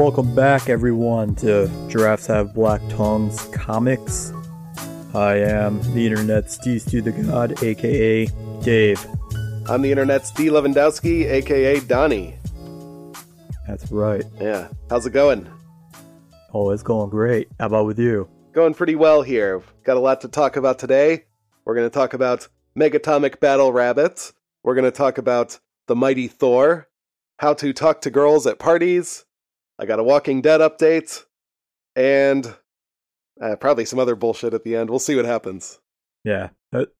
Welcome back, everyone, to Giraffes Have Black Tongues Comics. I am the internet's D Stu the God, aka Dave. I'm the internet's D Lewandowski, aka Donnie. That's right. Yeah. How's it going? Oh, it's going great. How about with you? Going pretty well here. Got a lot to talk about today. We're going to talk about Megatomic Battle Rabbits. We're going to talk about the Mighty Thor, how to talk to girls at parties. I got a Walking Dead update, and uh, probably some other bullshit at the end. We'll see what happens. Yeah,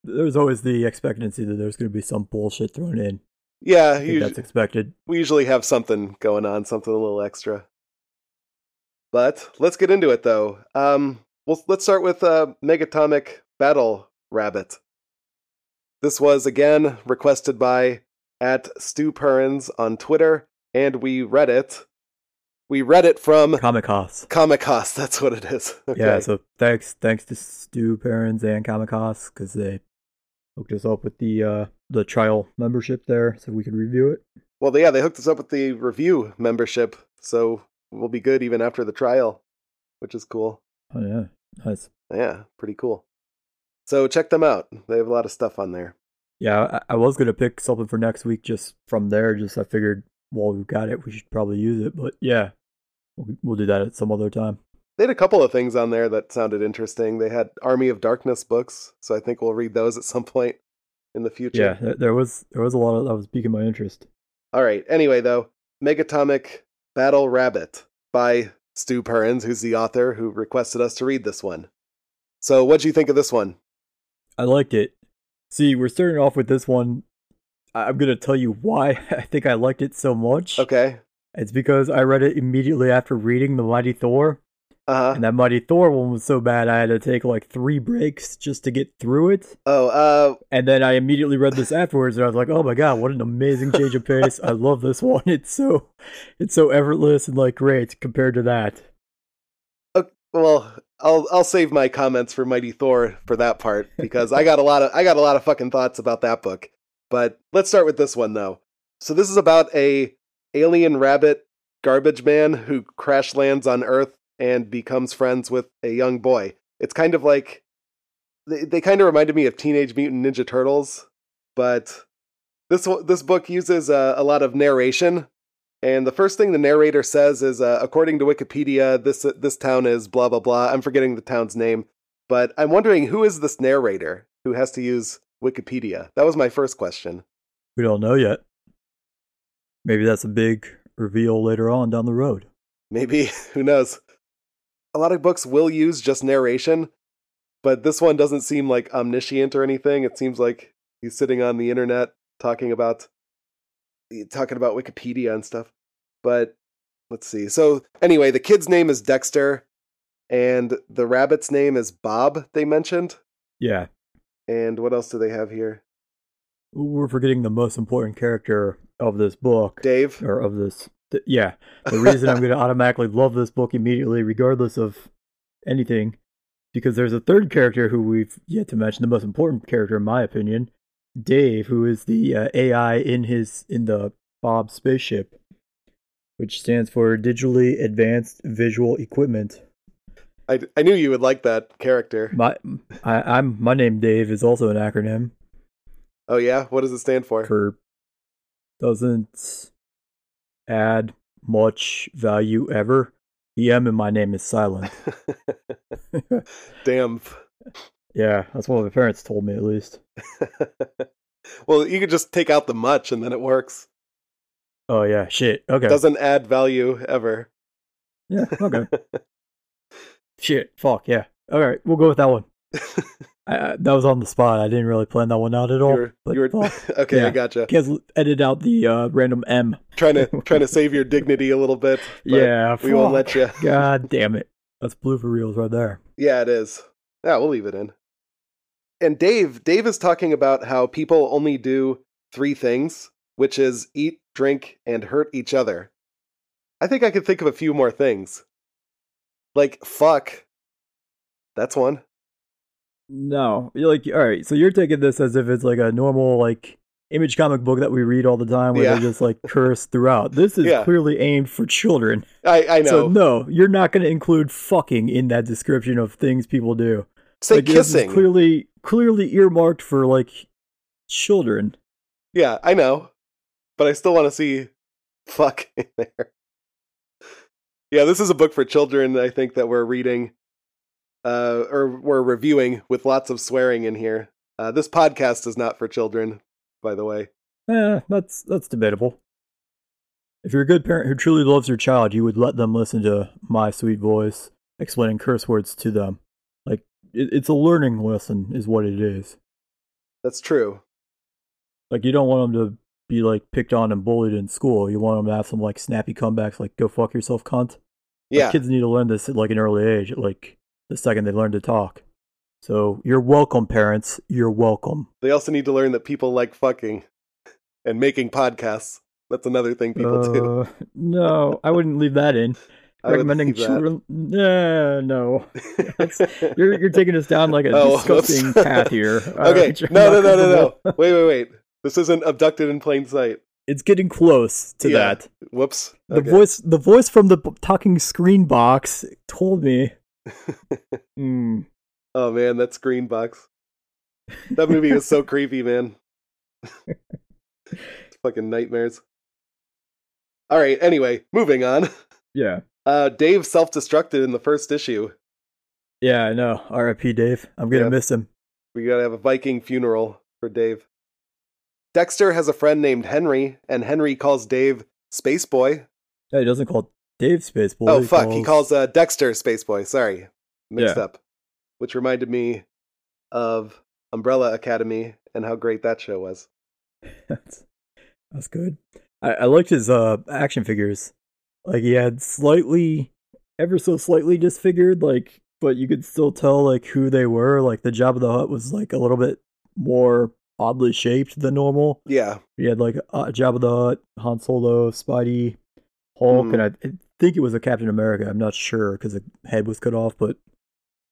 there's always the expectancy that there's going to be some bullshit thrown in. Yeah, I think usu- that's expected. we usually have something going on, something a little extra. But let's get into it, though. Um, well, let's start with uh, Megatomic Battle Rabbit. This was again requested by at Stu Perrins on Twitter, and we read it. We read it from Comicos. Comicos. That's what it is. Okay. Yeah, so thanks thanks to Stu Perrins and Comic Comicos because they hooked us up with the uh the trial membership there so we could review it. Well, yeah, they hooked us up with the review membership, so we'll be good even after the trial, which is cool. Oh yeah, nice. Yeah, pretty cool. So check them out. They have a lot of stuff on there. Yeah, I, I was gonna pick something for next week just from there. Just I figured while we've got it, we should probably use it. But yeah, we'll, do that at some other time. They had a couple of things on there that sounded interesting. They had Army of Darkness books, so I think we'll read those at some point in the future. Yeah, there, there was there was a lot of that was piquing my interest. All right. Anyway, though, Megatomic Battle Rabbit by Stu Perrins, who's the author who requested us to read this one. So, what'd you think of this one? I liked it. See, we're starting off with this one. I'm gonna tell you why I think I liked it so much. Okay. It's because I read it immediately after reading The Mighty Thor. Uh huh. And that Mighty Thor one was so bad I had to take like three breaks just to get through it. Oh, uh, And then I immediately read this afterwards and I was like, "Oh my god, what an amazing change of pace. I love this one. It's so it's so effortless and like great compared to that." well, I'll I'll save my comments for Mighty Thor for that part because I got a lot of I got a lot of fucking thoughts about that book. But let's start with this one though. So this is about a alien rabbit garbage man who crash lands on Earth and becomes friends with a young boy. It's kind of like they, they kind of reminded me of Teenage Mutant Ninja Turtles, but this this book uses uh, a lot of narration and the first thing the narrator says is, uh, according to Wikipedia, this this town is blah blah blah. I'm forgetting the town's name, but I'm wondering who is this narrator who has to use Wikipedia. That was my first question. We don't know yet. Maybe that's a big reveal later on down the road. Maybe who knows? A lot of books will use just narration, but this one doesn't seem like omniscient or anything. It seems like he's sitting on the internet talking about eh, talking about Wikipedia and stuff. But let's see. So anyway, the kid's name is Dexter, and the rabbit's name is Bob. They mentioned. Yeah. And what else do they have here? We're forgetting the most important character of this book. Dave. or of this th- yeah the reason i'm going to automatically love this book immediately regardless of anything because there's a third character who we've yet to mention the most important character in my opinion dave who is the uh, ai in his in the bob spaceship which stands for digitally advanced visual equipment I, I knew you would like that character. my I, i'm my name dave is also an acronym Oh yeah, what does it stand for? for doesn't add much value ever. EM in my name is silent. Damn. yeah, that's what my parents told me at least. well, you could just take out the much and then it works. Oh yeah, shit. Okay. Doesn't add value ever. yeah, okay. shit. Fuck, yeah. All right, we'll go with that one. I, that was on the spot. I didn't really plan that one out at all. You're, but you're, fuck. okay, I gotcha. Can't edit out the uh, random M. Trying to trying to save your dignity a little bit. but yeah, we won't let you. God damn it. That's blue for reals right there. Yeah, it is. Yeah, we'll leave it in. And Dave, Dave is talking about how people only do three things, which is eat, drink, and hurt each other. I think I could think of a few more things. Like fuck. That's one. No, you're like all right. So you're taking this as if it's like a normal like image comic book that we read all the time where Yeah. they just like curse throughout. This is Yeah. clearly aimed for children. I, I know. So no, you're not going to include fucking in that description of things people do. Say Like, kissing. clearly clearly earmarked for like children. Yeah, I know. But I still want to see fuck in there. Yeah, this is a book for children, I think, that we're reading uh, or we're reviewing with lots of swearing in here. Uh, this podcast is not for children, by the way. Eh, that's that's debatable. If you're a good parent who truly loves your child, you would let them listen to my sweet voice explaining curse words to them. Like it, it's a learning lesson, is what it is. That's true. Like you don't want them to be like picked on and bullied in school. You want them to have some like snappy comebacks, like "Go fuck yourself, cunt." Like, Yeah. kids need to learn this at like an early age, like the second they learn to talk. So you're welcome, parents. You're welcome. They also need to learn that people like fucking and making podcasts. That's another thing people do. Uh, No, I wouldn't leave that in. I Recommending that. children? Nah, no. You're you're taking us down like a Oh, disgusting whoops. path here. okay. Alright, I'm No, no, no, no, no. Wait, wait, wait. This isn't abducted in plain sight. It's getting close to Yeah. that. Whoops. The voice, the voice from the talking screen box told me. Hmm. Oh man, that screen box. That movie is so creepy, man. it's fucking nightmares. All right, anyway, moving on. Yeah. Uh Dave self-destructed in the first issue. Yeah, I know. R.I.P. Dave. I'm gonna Yeah. miss him. We got to have a Viking funeral for Dave. Dexter has a friend named Henry, and Henry calls Dave Space Boy. Yeah, he doesn't call Dave Space Boy. oh fuck, he calls uh, Dexter Space Boy. Sorry, mixed Yeah. up. Which reminded me of Umbrella Academy and how great that show was. that's, that's good. I, I liked his uh action figures. Like he had slightly, ever so slightly disfigured, like, but you could still tell like who they were. Like the Jabba the Hutt was like a little bit more oddly shaped than normal. Yeah, He had like uh, Jabba the Hutt, Han Solo, Spidey, Hulk, Hmm. and I think it was a Captain America. I'm not sure because the head was cut off, but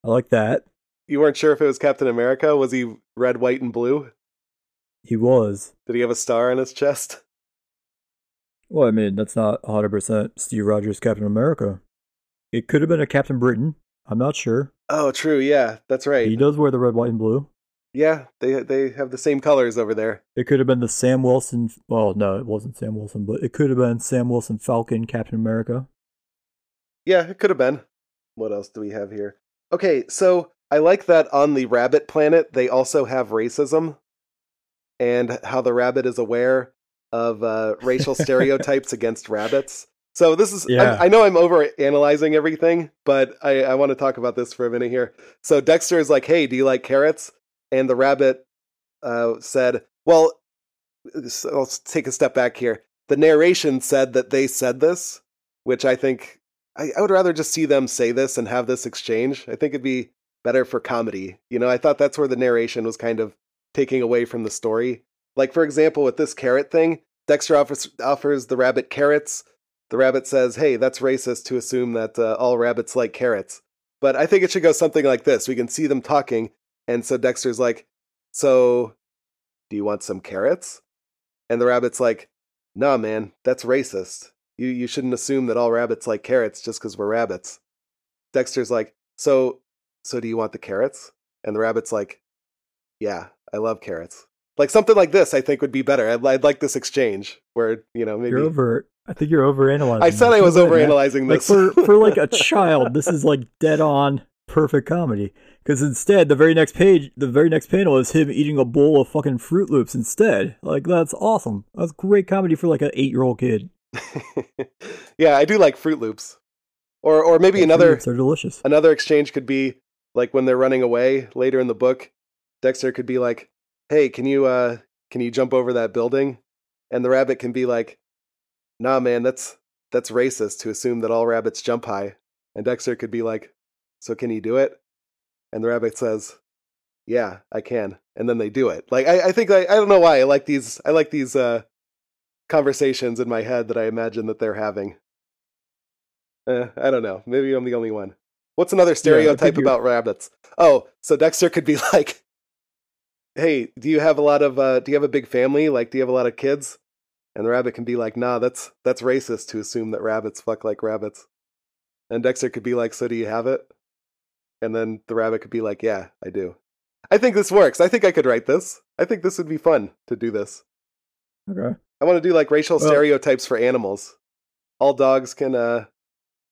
I like that. you weren't sure if it was Captain America. Was he red, white, and blue? He was. Did he have a star on his chest? Well, I mean, that's not 100% Steve Rogers Captain America. It could have been a Captain Britain. I'm not sure. Oh, true. Yeah, that's right. He does wear the red, white, and blue. Yeah, they they have the same colors over there. It could have been the Sam Wilson. Well, no, it wasn't Sam Wilson, but it could have been Sam Wilson Falcon Captain America. Yeah, it could have been. What else do we have here? Okay, so I like that on the rabbit planet they also have racism and how the rabbit is aware of uh, racial stereotypes against rabbits. So this is Yeah. I know I'm over analyzing everything, but I, I want to talk about this for a minute here. So Dexter is like, "Hey, do you like carrots?" And the rabbit uh, said, "Well, so let's take a step back here. The narration said that they said this, which I think I, I would rather just see them say this and have this exchange. I think it'd be better for comedy. You know, I thought that's where the narration was kind of taking away from the story. Like, for example, with this carrot thing, Dexter offers, offers the rabbit carrots. The rabbit says, Hey, that's racist to assume that uh, all rabbits like carrots. But I think it should go something like this. We can see them talking. And so Dexter's like, So, do you want some carrots? And the rabbit's like, Nah, man, that's racist. You, you shouldn't assume that all rabbits like carrots just because we're rabbits. Dexter's like, So, so do you want the carrots? And the rabbit's like, Yeah, I love carrots. Like something like this, I think would be better. I'd, I'd like this exchange where, you know, maybe. You're over. I think you're over analyzing. I said I was over analyzing Like this. for for like a child, this is like dead on perfect comedy. Because instead, the very next page, the very next panel is him eating a bowl of fucking Fruit Loops instead. Like that's awesome. That's great comedy for like an eight year old kid. yeah, I do like Fruit Loops. Or or maybe Fruit another they're delicious. another exchange could be like when they're running away later in the book, Dexter could be like, "Hey, can you uh can you jump over that building?" And the rabbit can be like, "Nah, man, that's that's racist to assume that all rabbits jump high." And Dexter could be like, "So can you do it?" And the rabbit says, "Yeah, I can." And then they do it. Like I, I think I, I don't know why I like these I like these uh conversations in my head that I imagine that they're having. Eh, I don't know. Maybe I'm the only one. What's another stereotype you're- about rabbits? Oh, so Dexter could be like, "Hey, do you have a lot of uh do you have a big family? Like do you have a lot of kids?" And the rabbit can be like, "Nah, that's that's racist to assume that rabbits fuck like rabbits." And Dexter could be like, "So do you have it?" And then the rabbit could be like, "Yeah, I do." I think this works. I think I could write this. I think this would be fun to do this. Okay. I want to do like racial Well- stereotypes for animals. All dogs can uh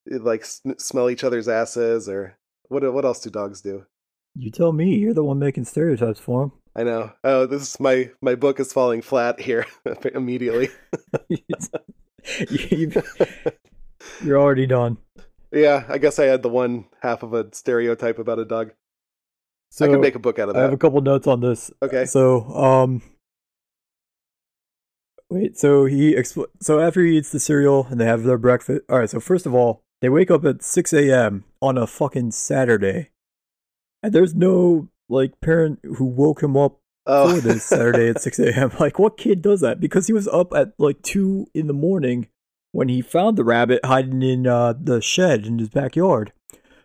like sm- smell each other's asses or what what else do dogs do? You tell me. You're the one making stereotypes for them. I know. Oh, this is my my book is falling flat here immediately. you, you're already done. yeah, I guess I had the one half of a stereotype about a dog. So I could make a book out of that. I have a couple notes on this. Okay. So, um, wait. So he expl- So after he eats the cereal and they have their breakfast. All right. So first of all, they wake up at six a.m. on a fucking Saturday, and there's no like parent who woke him up Oh, for this Saturday at six a.m. Like, what kid does that? Because he was up at like two in the morning when he found the rabbit hiding in uh, the shed in his backyard.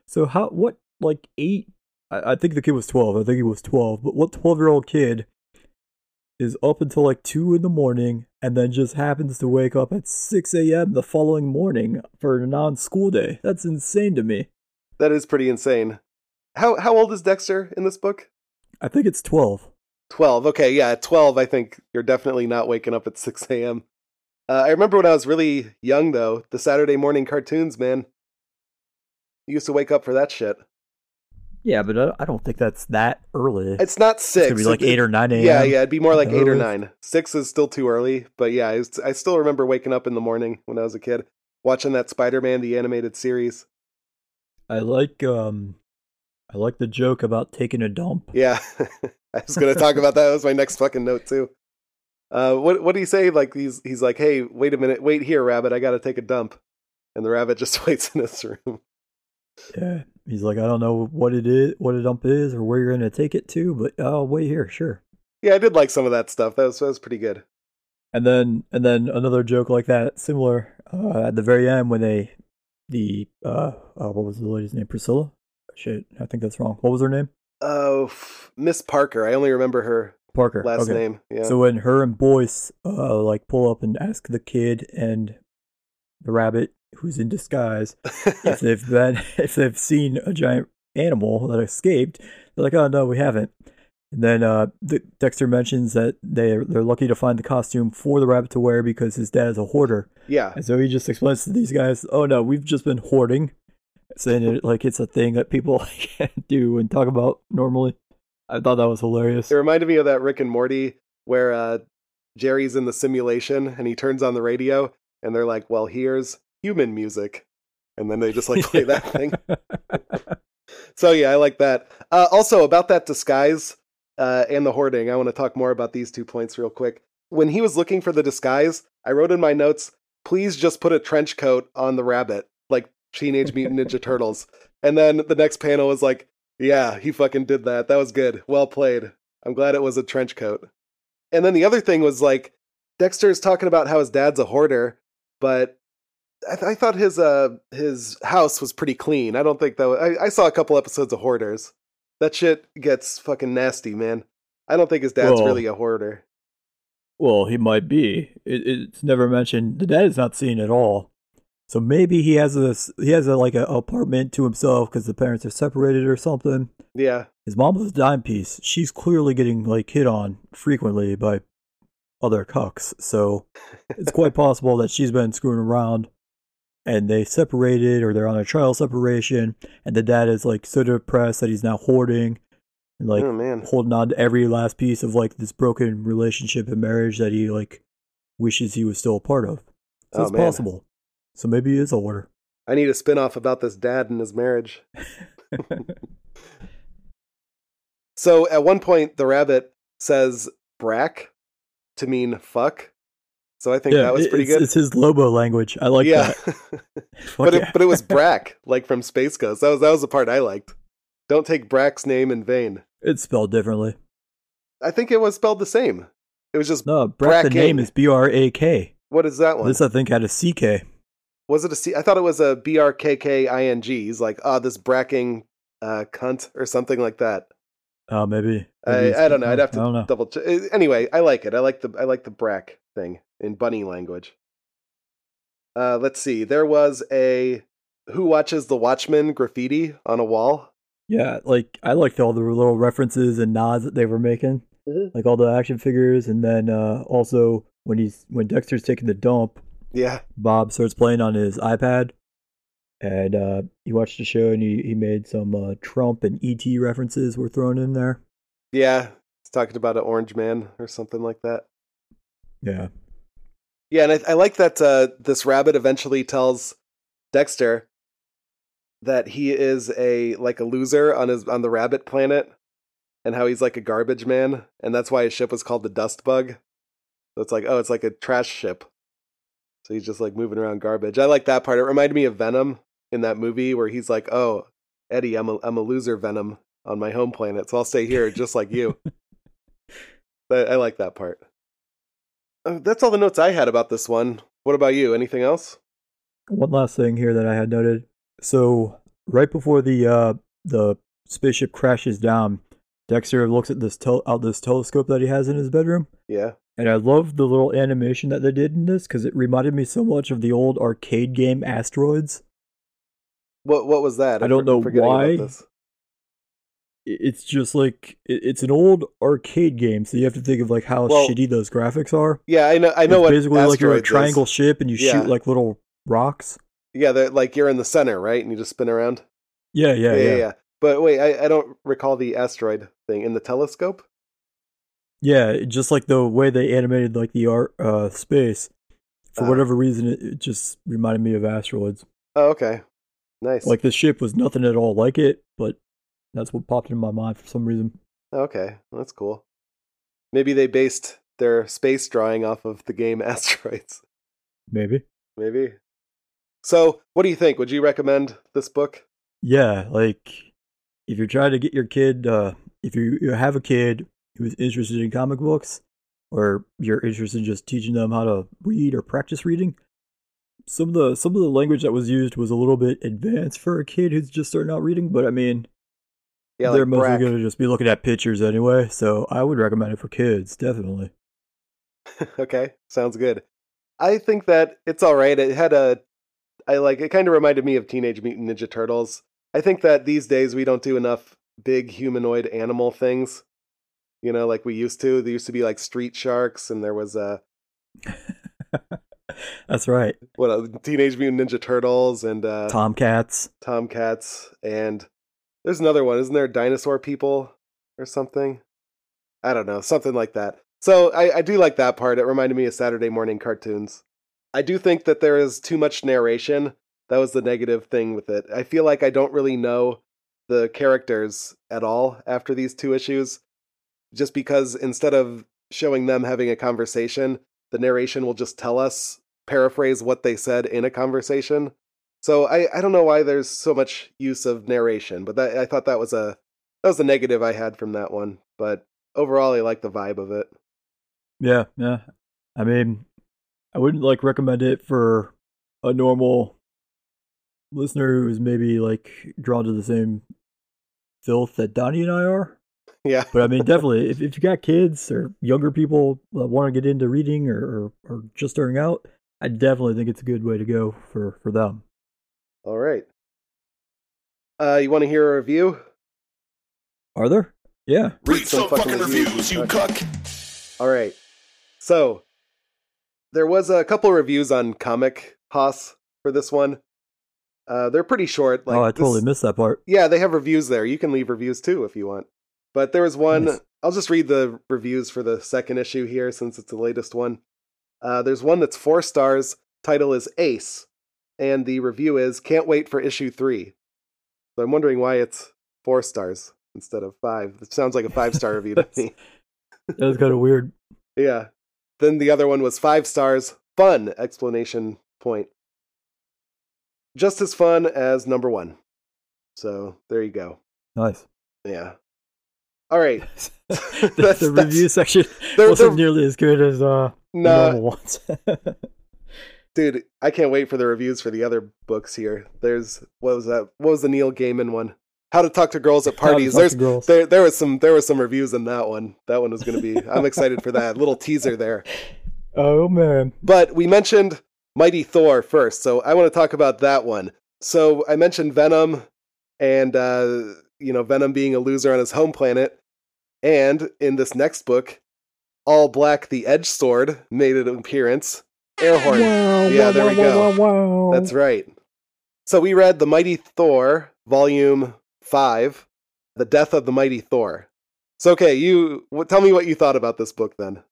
So how? What? Like eight? I, I think the kid was twelve. I think he was twelve. But what twelve-year-old kid is up until like two in the morning and then just happens to wake up at six a.m. the following morning for a non-school day? That's insane to me. that is pretty insane. How how old is Dexter in this book? I think it's twelve. 12. Okay, yeah, at 12, I think you're definitely not waking up at 6 a.m. Uh, I remember when I was really young, though, the Saturday morning cartoons, man. You used to wake up for that shit. Yeah, but I, don't think that's that early. It's not It's 6. gonna be like eight or nine a.m. Yeah, yeah, it'd be more like 8 or 9. 6 is still too early, but yeah, I, still remember waking up in the morning when I was a kid, watching that Spider Man, the animated series. I like um, I like the joke about taking a dump. Yeah, I was going to talk about that. That was my next fucking note, too. Uh, what what do you say? Like he's he's like, hey, wait a minute, wait here, rabbit. I got to take a dump, and the rabbit just waits in his room. Yeah, he's like, I don't know what it is, what a dump is, or where you're gonna take it to, but I'll wait here, sure. Yeah, I did like some of that stuff. That was that was pretty good. And then and then another joke like that, similar uh, at the very end when they the uh, uh what was the lady's name? Priscilla. Shit, I think that's wrong. What was her name? Oh, Miss Parker. I only remember her Parker. last okay. name. Yeah. So when her and Boyce uh like pull up and ask the kid and the rabbit who's in disguise if they've been if they've seen a giant animal that escaped, they're like, "Oh no, we haven't." And then uh, the, Dexter mentions that they're they're lucky to find the costume for the rabbit to wear because his dad is a hoarder, yeah. and so he just explains to these guys, "Oh no, we've just been hoarding," saying it like it's a thing that people can't do and talk about normally. I thought that was hilarious. It reminded me of that Rick and Morty where uh, Jerry's in the simulation and he turns on the radio and they're like, "Well, here's human music," and then they just like play that thing. So yeah, I like that. Uh, also about that disguise uh, and the hoarding, I want to talk more about these two points real quick. When he was looking for the disguise, I wrote in my notes, "Please just put a trench coat on the rabbit, like Teenage Mutant Ninja Turtles." And then the next panel was like, "Yeah, he fucking did that. That was good. Well played. I'm glad it was a trench coat." And then the other thing was like, Dexter's talking about how his dad's a hoarder, but I, th- I thought his uh his house was pretty clean. I don't think that. wa- I, I saw a couple episodes of Hoarders. That shit gets fucking nasty, man. I don't think his dad's Well- really a hoarder. Well, he might be. It, it's never mentioned. The dad is not seen at all. So maybe he has a he has a like an apartment to himself because the parents are separated or something. Yeah, His mom was a dime piece. She's clearly getting like hit on frequently by other cucks. So it's quite possible that she's been screwing around and they separated or they're on a trial separation and the dad is like so depressed that he's now hoarding and like oh holding on to every last piece of like this broken relationship and marriage that he like wishes he was still a part of. So Oh, it's man. possible. So maybe he is a hoarder. I need a spin off about this dad and his marriage. So at one point, the rabbit says "brack" to mean "fuck." So I think that was pretty it's, good. It's his Lobo language. I like yeah, that. But it, but it was Brak, like from Space Ghost. That was that was the part I liked. Don't take Brak's name in vain. it's spelled differently. I think it was spelled the same. It was just No, Brak, the name is B R A K. what is that one? This I think had a C K. was it a C? I thought it was a B R K K I N G. He's like, ah, this bracking uh, cunt or something like that. Oh, maybe. I, maybe it's- I don't know. I'd have to double check. Anyway, I like it. I like the I like the brack thing in bunny language. Uh, let's see. There was a Who Watches the Watchmen graffiti on a wall. Yeah, like I liked all the little references and nods that they were making, Mhm. like all the action figures, and then uh, also when he's when Dexter's taking the dump, Yeah, Bob starts playing on his iPad, and uh, he watched the show and he, he made some uh, Trump and ET references were thrown in there. yeah. he's talking about an orange man or something like that. Yeah, Yeah, and I, I like that uh, this rabbit eventually tells Dexter that he is a like a loser on his on the rabbit planet, and how he's like a garbage man, and that's why his ship was called the Dust Bug. So it's like, oh, it's like a trash ship. So he's just like moving around garbage. I like that part. It reminded me of Venom in that movie where he's like, oh, Eddie, I'm a I'm a loser Venom on my home planet, so I'll stay here just like you. but I like that part. Uh, that's all the notes I had about this one. What about you? Anything else? one last thing here that I had noted. So right before the uh, the spaceship crashes down, Dexter looks at this tel- out this telescope that he has in his bedroom. Yeah. And I love the little animation that they did in this because it reminded me so much of the old arcade game Asteroids. What What was that? I don't I'm know why. It's just like it's an old arcade game, so you have to think of like how Well- shitty those graphics are. Yeah, I know. I know it's what basically like you're a Asteroids is. triangle ship and you Yeah. shoot like little rocks. Yeah, they're like you're in the center, right? And you just spin around. Yeah, yeah, yeah, yeah. But wait, I, I don't recall the asteroid thing in the telescope. Yeah, just like the way they animated like the art uh space. For Uh. whatever reason, it, it just reminded me of Asteroids. Oh, okay, nice. Like the ship was nothing at all like it, but that's what popped in my mind for some reason. okay, that's cool. Maybe they based their space drawing off of the game Asteroids. Maybe. Maybe. So, what do you think? Would you recommend this book? Yeah, like if you're trying to get your kid, uh, if you, you have a kid who's interested in comic books, or you're interested in just teaching them how to read or practice reading, some of the some of the language that was used was a little bit advanced for a kid who's just starting out reading. But I mean, Yeah, they're like mostly Brack. going to just be looking at pictures anyway, so I would recommend it for kids, definitely. okay, sounds good. I think that it's all right. It had a, I like it. Kind of reminded me of Teenage Mutant Ninja Turtles. I think that these days we don't do enough big humanoid animal things. You know, like we used to. There used to be like street sharks, and there was a. That's right. what uh, Teenage Mutant Ninja Turtles and uh, Tomcats. Tomcats, and there's another one. Isn't there dinosaur people or something? I don't know, something like that. So I, I do like that part. It reminded me of Saturday morning cartoons. I do think that there is too much narration. That was the negative thing with it. I feel like I don't really know the characters at all after these two issues, just because instead of showing them having a conversation, the narration will just tell us, paraphrase what they said in a conversation. So I, I don't know why there's so much use of narration, but that, I thought that was a that was the negative I had from that one. But overall, I like the vibe of it. Yeah, yeah. I mean, I wouldn't like recommend it for a normal listener who's maybe like drawn to the same filth that Donnie and I are. Yeah, But I mean, definitely, if, if you got kids or younger people that want to get into reading or, or, or just starting out, I definitely think it's a good way to go for, for them. All right. Uh, you want to hear a review? Are there? Yeah. Read some fucking reviews, you Okay. cuck. All right. So there was a couple reviews on Comic Haas for this one. Uh, they're pretty short. Like oh, I this- totally missed that part. Yeah, they have reviews there. You can leave reviews too if you want. But there was one. Nice. I'll just read the reviews for the second issue here since it's the latest one. Uh, there's one that's four stars. Title is Ace, and the review is "Can't wait for issue three. So I'm wondering why it's four stars instead of five. It sounds like a five star review to me. That was kind of weird. Yeah. Then the other one was five stars. Fun! Explanation point. Just as fun as number one. So there you go. Nice. Yeah. All right. the, That's- the review that's- section wasn't nearly as good as uh, no, normal ones. Dude, I can't wait for the reviews for the other books here. There's what was that? What was the Neil Gaiman one? How to talk to girls at parties. There's girls. there there was some there was some reviews in that one. That one was going to be. I'm excited for that little teaser there. Oh man. But we mentioned Mighty Thor first, so I want to talk about that one. So I mentioned Venom, and uh, you know Venom being a loser on his home planet, and in this next book, All Black the Necrosword made an appearance. Airhorn. Wow, Yeah, wow, there we wow, go. Wow, wow. That's right. So we read The Mighty Thor, Volume 5, The Death of the Mighty Thor. So, okay, you w- tell me what you thought about this book then.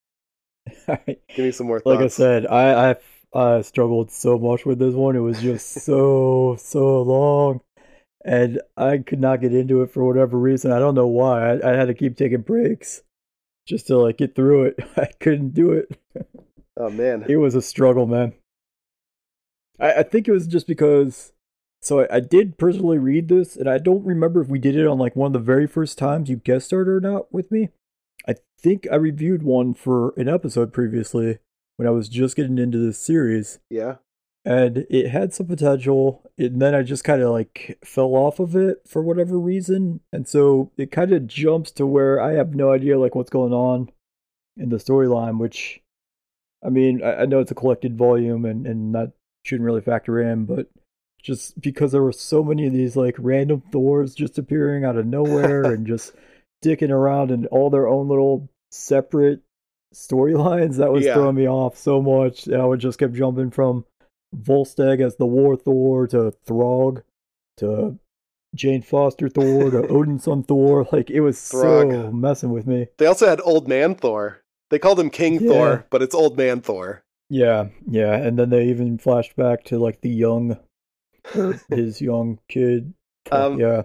right. Give me some more thoughts. Like I said, I, I I struggled so much with this one. It was just so so long, and I could not get into it for whatever reason. I don't know why. I, I had to keep taking breaks just to like get through it. I couldn't do it. Oh, man. It was a struggle, man. I, I think it was just because. So I, I did personally read this, and I don't remember if we did it on like one of the very first times you guest started or not with me. I think I reviewed one for an episode previously when I was just getting into this series, Yeah. and it had some potential, and then I just kind of like fell off of it for whatever reason, and so it kind of jumps to where I have no idea like what's going on in the storyline, which I mean, I, I know it's a collected volume and, and that shouldn't really factor in, but just because there were so many of these like random Thors just appearing out of nowhere and just dicking around in all their own little separate storylines, that was Yeah. throwing me off so much. I would just kept jumping from Volstagg as the War Thor to Throg to Jane Foster Thor to Odin's son Thor. Like it was so messing with me. They also had Old Man Thor. They called him King Yeah. Thor, but it's Old Man Thor. Yeah, yeah, and then they even flashed back to like the young, his young kid. Um, yeah,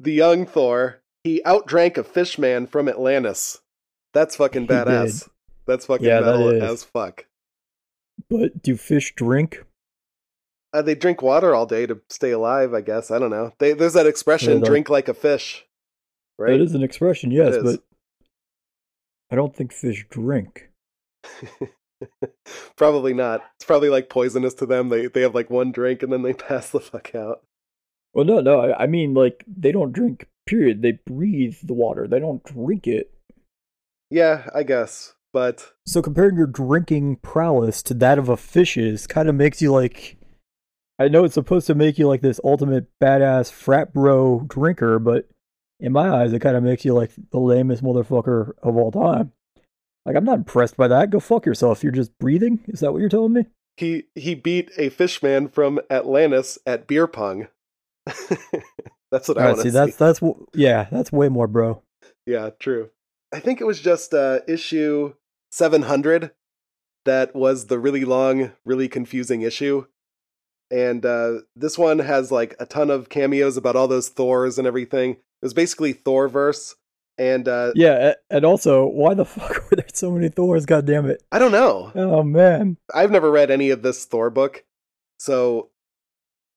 The young Thor, he outdrank a fish man from Atlantis. That's fucking badass. That's fucking Yeah, metal is. as fuck. but do fish drink? Uh, they drink water all day to stay alive, I guess. I don't know. They, there's that expression, drink like a fish. Right? That is an expression, yes, but I don't think fish drink. probably not. It's probably like poisonous to them. They they have like one drink and then they pass the fuck out. Well, no, no, I, I mean like they don't drink. Period. They breathe the water. They don't drink it. Yeah, I guess. But So comparing your drinking prowess to that of a fish's kind of makes you like. I know it's supposed to make you like this ultimate badass frat bro drinker, but in my eyes, it kind of makes you like the lamest motherfucker of all time. Like I'm not impressed by that. Go fuck yourself. You're just breathing. Is that what you're telling me? he he beat a fishman from Atlantis at beer pong. that's what I All right, want to see, see. that's that's yeah, that's way more, bro. Yeah, true. I think it was just uh, issue 700 that was the really long, really confusing issue. And uh, this one has like a ton of cameos about all those Thors and everything. It was basically Thorverse. And uh, Yeah, and also, why the fuck were there so many Thors? God damn it! I don't know. Oh man, I've never read any of this Thor book, so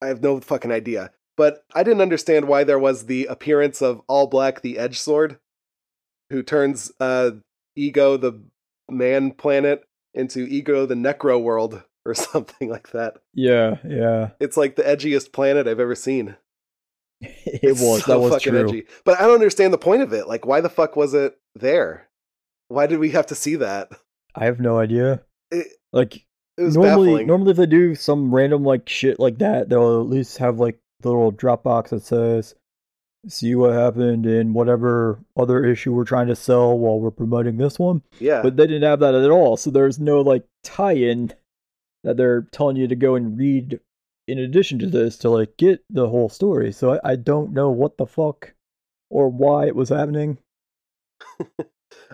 I have no fucking idea. But I didn't understand why there was the appearance of All Black the Necrosword, who turns uh, Ego the Man Planet into Ego the Necro World or something like that. yeah, yeah, It's like the edgiest planet I've ever seen. it was. so that was true. edgy. But I don't understand the point of it. Like, why the fuck was it there? Why did we have to see that? I have no idea. It, Like it was normally, baffling. normally if they do some random like shit like that, they'll at least have like the little drop box that says, "See what happened in whatever other issue we're trying to sell while we're promoting this one." yeah. But they didn't have that at all, so there's no like tie-in that they're telling you to go and read in addition to this to like get the whole story. So I, I don't know what the fuck or why it was happening.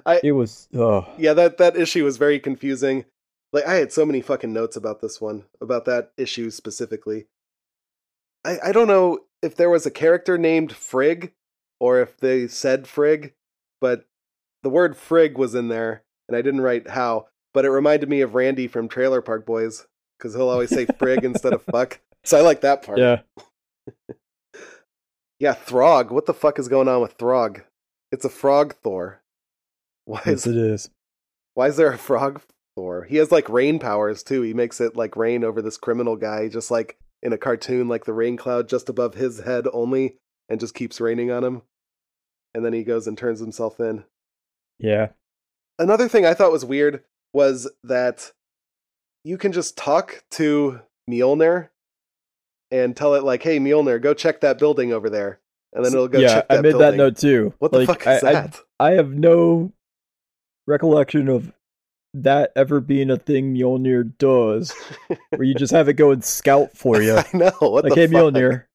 I- it was uh yeah that that issue was very confusing like i had so many fucking notes about this one about that issue specifically i i don't know if there was a character named frig or if they said frig but the word frig was in there and i didn't write how but it reminded me of randy from trailer park boys because he'll always say frig instead of fuck so i like that part yeah. yeah throg what the fuck is going on with throg it's a frog thor why is Yes, it is. Why is there a frog Thor? He has like rain powers too. He makes it like rain over this criminal guy, just like in a cartoon, like the rain cloud just above his head only and just keeps raining on him. And then he goes and turns himself in. Yeah. Another thing I thought was weird was that you can just talk to Mjolnir and tell it like, "Hey, Mjolnir, go check that building over there," and then it'll go yeah, check that I made building. that note too. What the fuck is I, I- that? I have no recollection of that ever being a thing Mjolnir does, where you just have it go and scout for you. I know. What like, the hey, fuck? Mjolnir,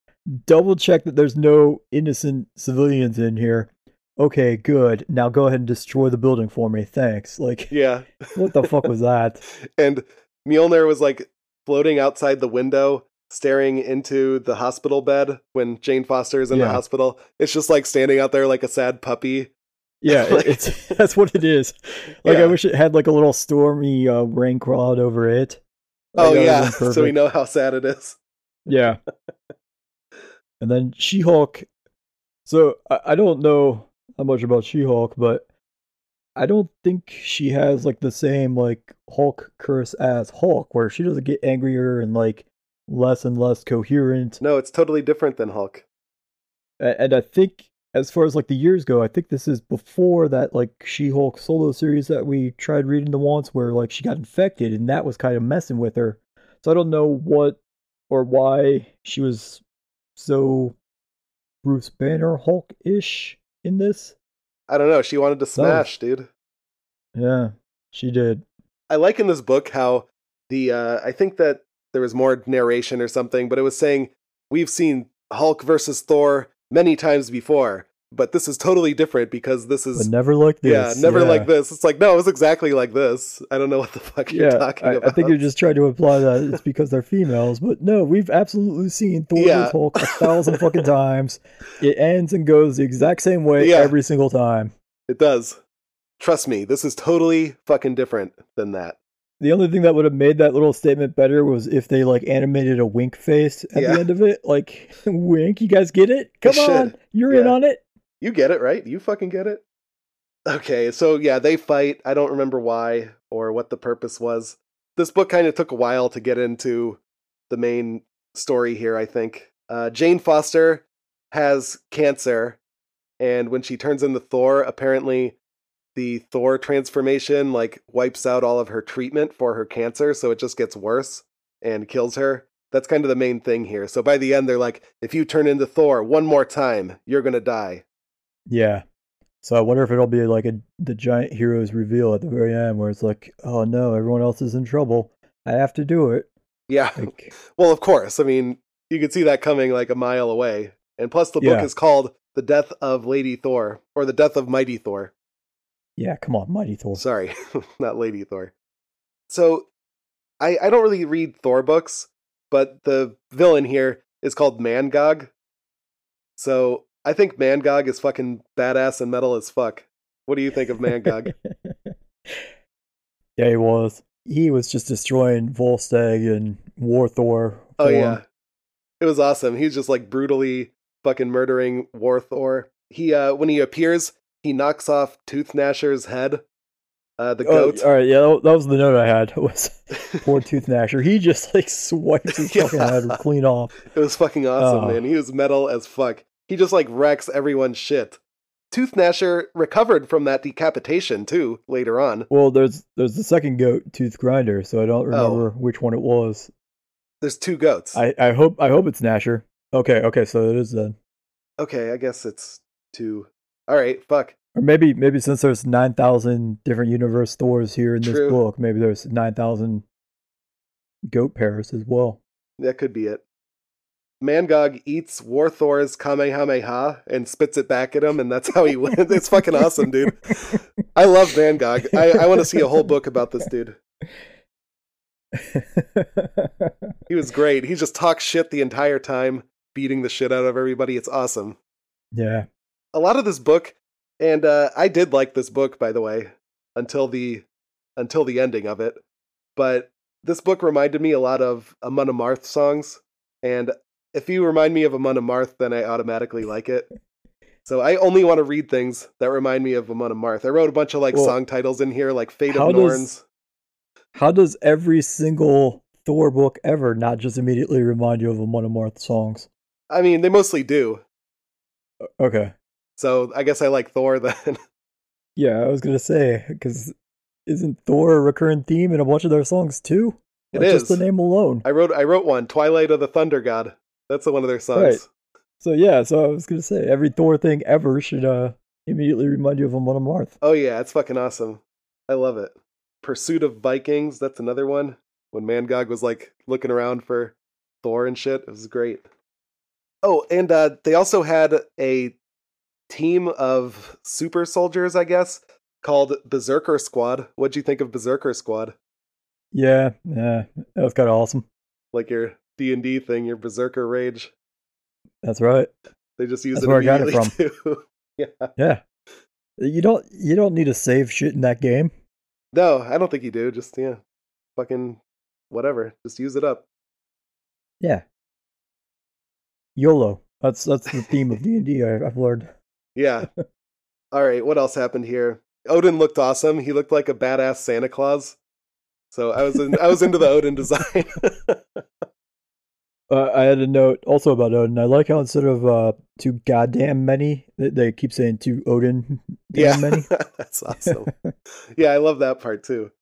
double check that there's no innocent civilians in here. Okay, good. Now go ahead and destroy the building for me. Thanks. Like, Yeah, what the fuck was that? and Mjolnir was like floating outside the window, staring into the hospital bed when Jane Foster is in the hospital. It's just like standing out there like a sad puppy. Yeah, Like- it's that's what it is. Like, Yeah. I wish it had like a little stormy uh, rain cloud over it. Like, oh yeah, so we know how sad it is. Yeah. and then She Hulk. So I, I don't know how much about She Hulk, but I don't think she has like the same like Hulk curse as Hulk, where she doesn't get angrier and like less and less coherent. No, it's totally different than Hulk. And I think as far as like the years go, I think this is before that like She Hulk solo series that we tried reading the once where like she got infected and that was kind of messing with her. So I don't know what or why she was so Bruce Banner Hulk ish in this. I don't know. She wanted to was- smash, dude. Yeah, she did. I like in this book how the uh, I think that there was more narration or something, but it was saying we've seen Hulk versus Thor many times before, but this is totally different because this But is never like this. yeah, never like this. It's like no, it was exactly like this. I don't know what the fuck you're Yeah, talking I, about. I think you're just trying to imply that it's because they're females, but no, we've absolutely seen Thor Yeah. versus Hulk a thousand fucking times. It ends and goes the exact same way Yeah. every single time. It does. Trust me, this is totally fucking different than that. The only thing that would have made that little statement better was if they like animated a wink face at Yeah. the end of it. Like, wink, you guys get it? Come on, you're in on it. You get it, right? You fucking get it. Okay, so yeah, they fight. I don't remember why or what the purpose was. This book kind of took a while to get into the main story here, I think. Uh, Jane Foster has cancer, and when she turns into Thor, apparently the Thor transformation like wipes out all of her treatment for her cancer, so it just gets worse and kills her. That's kind of the main thing here. So by the end, they're like, if you turn into Thor one more time, you're gonna die. Yeah. So I wonder if it'll be like a the giant heroes reveal at the very end, where it's like, oh no, everyone else is in trouble. I have to do it. Yeah. Like, Well, of course. I mean, you could see that coming like a mile away. And plus, the book Yeah. is called The Death of Lady Thor, or The Death of Mighty Thor. Yeah, come on, Mighty Thor. Sorry, not Lady Thor. So, I, I don't really read Thor books, but the villain here is called Mangog. So, I think Mangog is fucking badass and metal as fuck. What do you think of Mangog? yeah, he was. He was just destroying Volstagg and War Thor. oh, him. yeah. It was awesome. He's just like brutally fucking murdering War Thor. He, uh, when he appears, he knocks off Tooth Gnasher's head. Uh, the Oh, goat. all right, yeah, that was the note I had. Was poor Tooth Gnasher. He just like swipes his fucking Yeah. head clean off. It was fucking awesome, Oh. man. He was metal as fuck. He just like wrecks everyone's shit. Tooth Gnasher recovered from that decapitation too later on. Well, there's there's the second goat, Tooth Grinder. So I don't Oh. remember which one it was. There's two goats. I, I hope I hope it's Gnasher. Okay, okay, so it is then. Okay, I guess it's two. All right, fuck. Or maybe maybe since there's nine thousand different universe Thors here in this book, maybe there's nine thousand goat pairs as well. That could be it. Mangog eats War Thor's Kamehameha and spits it back at him, and that's how he wins. It's fucking awesome, dude. I love Mangog. I, I want to see a whole book about this dude. He was great. He just talks shit the entire time, beating the shit out of everybody. It's awesome. yeah. A lot of this book and uh, i did like this book by the way until the until the ending of it but this book reminded me a lot of amon amarth songs and if you remind me of amon amarth then i automatically like it so i only want to read things that remind me of amon amarth i wrote a bunch of like Well, song titles in here like fate of norns How does every single Thor book ever not just immediately remind you of of Marth's songs? i mean they mostly do Okay. So I guess I like Thor then. Yeah, I was gonna say because isn't Thor a recurring theme in a bunch of their songs too? It is. just the name alone. I wrote I wrote one, Twilight of the Thunder God. That's one of their songs. Right. So yeah, so I was gonna say every Thor thing ever should uh immediately remind you of a Amon Amarth. Oh yeah, it's fucking awesome. I love it. Pursuit of Vikings, that's another one. When Mangog was like looking around for Thor and shit. It was great. Oh, and uh they also had a team of super soldiers, I guess, called Berserker Squad. What'd you think of Berserker Squad? Yeah, yeah, that was kind of awesome. Like your D and D thing, your Berserker Rage. That's right. They just use That's it where I got it too. yeah. Yeah, you don't you don't need to save shit in that game. No, I don't think you do. Just yeah, fucking whatever. Just use it up. Yeah, YOLO. That's that's the theme of D and D. I've learned. Yeah. All right. What else happened here? Odin looked awesome. He looked like a badass Santa Claus. So I was in, I was into the Odin design. Uh, I had a note also about Odin. I like how instead of uh, too goddamn many, they, keep saying too Odin yeah, many. that's awesome. Yeah, I love that part too.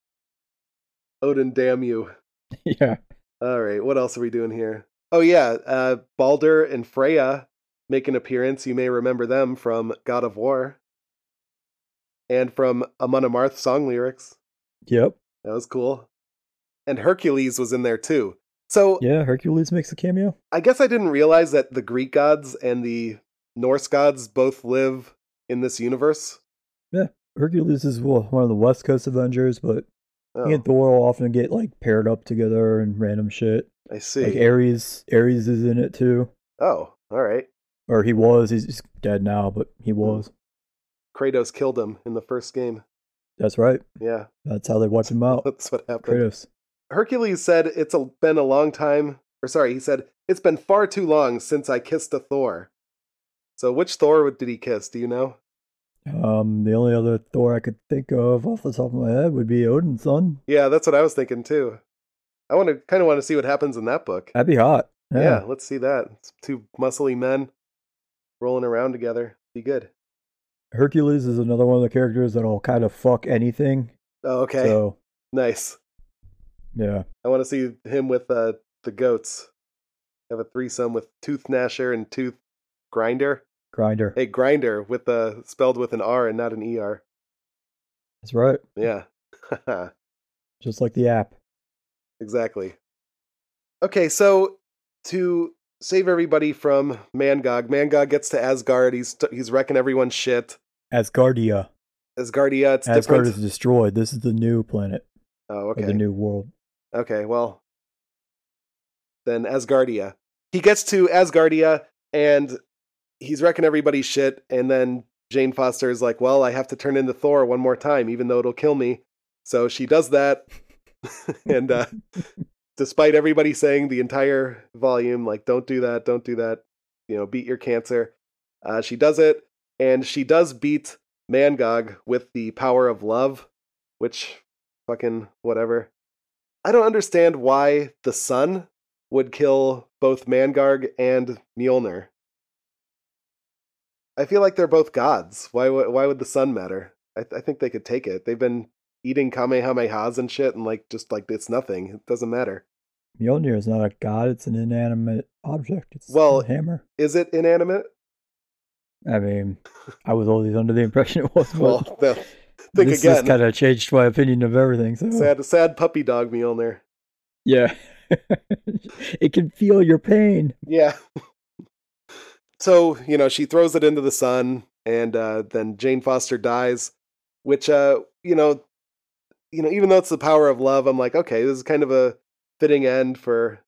Odin, damn you. yeah, All right. What else are we doing here? Oh yeah, uh, Balder and Freya make an appearance. You may remember them from God of War and from Amon Amarth song lyrics. yep, That was cool. And Hercules was in there too. So yeah. Hercules makes a cameo. I guess I didn't realize that the Greek gods and the Norse gods both live in this universe. Yeah. Hercules is one of the West Coast Avengers, but Oh, he and oh. Thor will often get like paired up together and random shit. I see. Like Ares, Ares is in it too, oh, all right. Or he was. He's, dead now, but he was. Kratos killed him in the first game. That's right. Yeah, That's how they wiped him out. that's what happened. Kratos. Hercules said it's a, been a long time, or sorry, he said it's been far too long since I kissed a Thor. So which Thor did he kiss? Do you know? Um, the only other Thor I could think of off the top of my head would be Odin's son. Yeah, that's what I was thinking too. I want to kind of want to see what happens in that book. That'd be hot. Yeah, Yeah. let's see that. It's two muscly men rolling around together. Be good. Hercules is another one of the characters that'll kind of fuck anything. Oh, okay. So Nice. yeah, I want to see him with uh, the goats. Have a threesome with Tooth Gnasher and Tooth Grinder. grinder. Hey, Grinder with the spelled with an R and not an ER. That's right. Yeah. Just like the app. exactly. Okay, so to save everybody from Mangog, Mangog gets to Asgard. He's he's wrecking everyone's shit. Asgardia. Asgardia, it's Asgard different. is destroyed. This is the new planet oh, okay. the new world. Okay, well, then Asgardia. He gets to Asgardia and he's wrecking everybody's shit. And then Jane Foster is like, "Well, I have to turn into Thor one more time, even though it'll kill me." So she does that, and uh, despite everybody saying the entire volume, like, "Don't do that, don't do that," you know, beat your cancer. Uh, she does it, and she does beat Mangog with the power of love, which fucking whatever. I don't understand why the sun would kill both Mangog and Mjolnir. I feel like they're both gods. Why why would the sun matter? I, th- I think they could take it. They've been eating kamehamehas and shit, and like just like it's nothing. It doesn't matter. Mjolnir is not a god, it's an inanimate object. It's Well, a hammer. Is it inanimate? I mean, I was always under the impression it was. Well, no. think this again. has kind of changed my opinion of everything. So Sad, sad puppy dog Mjolnir. yeah, it can feel your pain. Yeah. so, you know, she throws it into the sun and uh, then Jane Foster dies, which uh, you know, you know, even though it's the power of love, I'm like, okay, this is kind of a fitting end for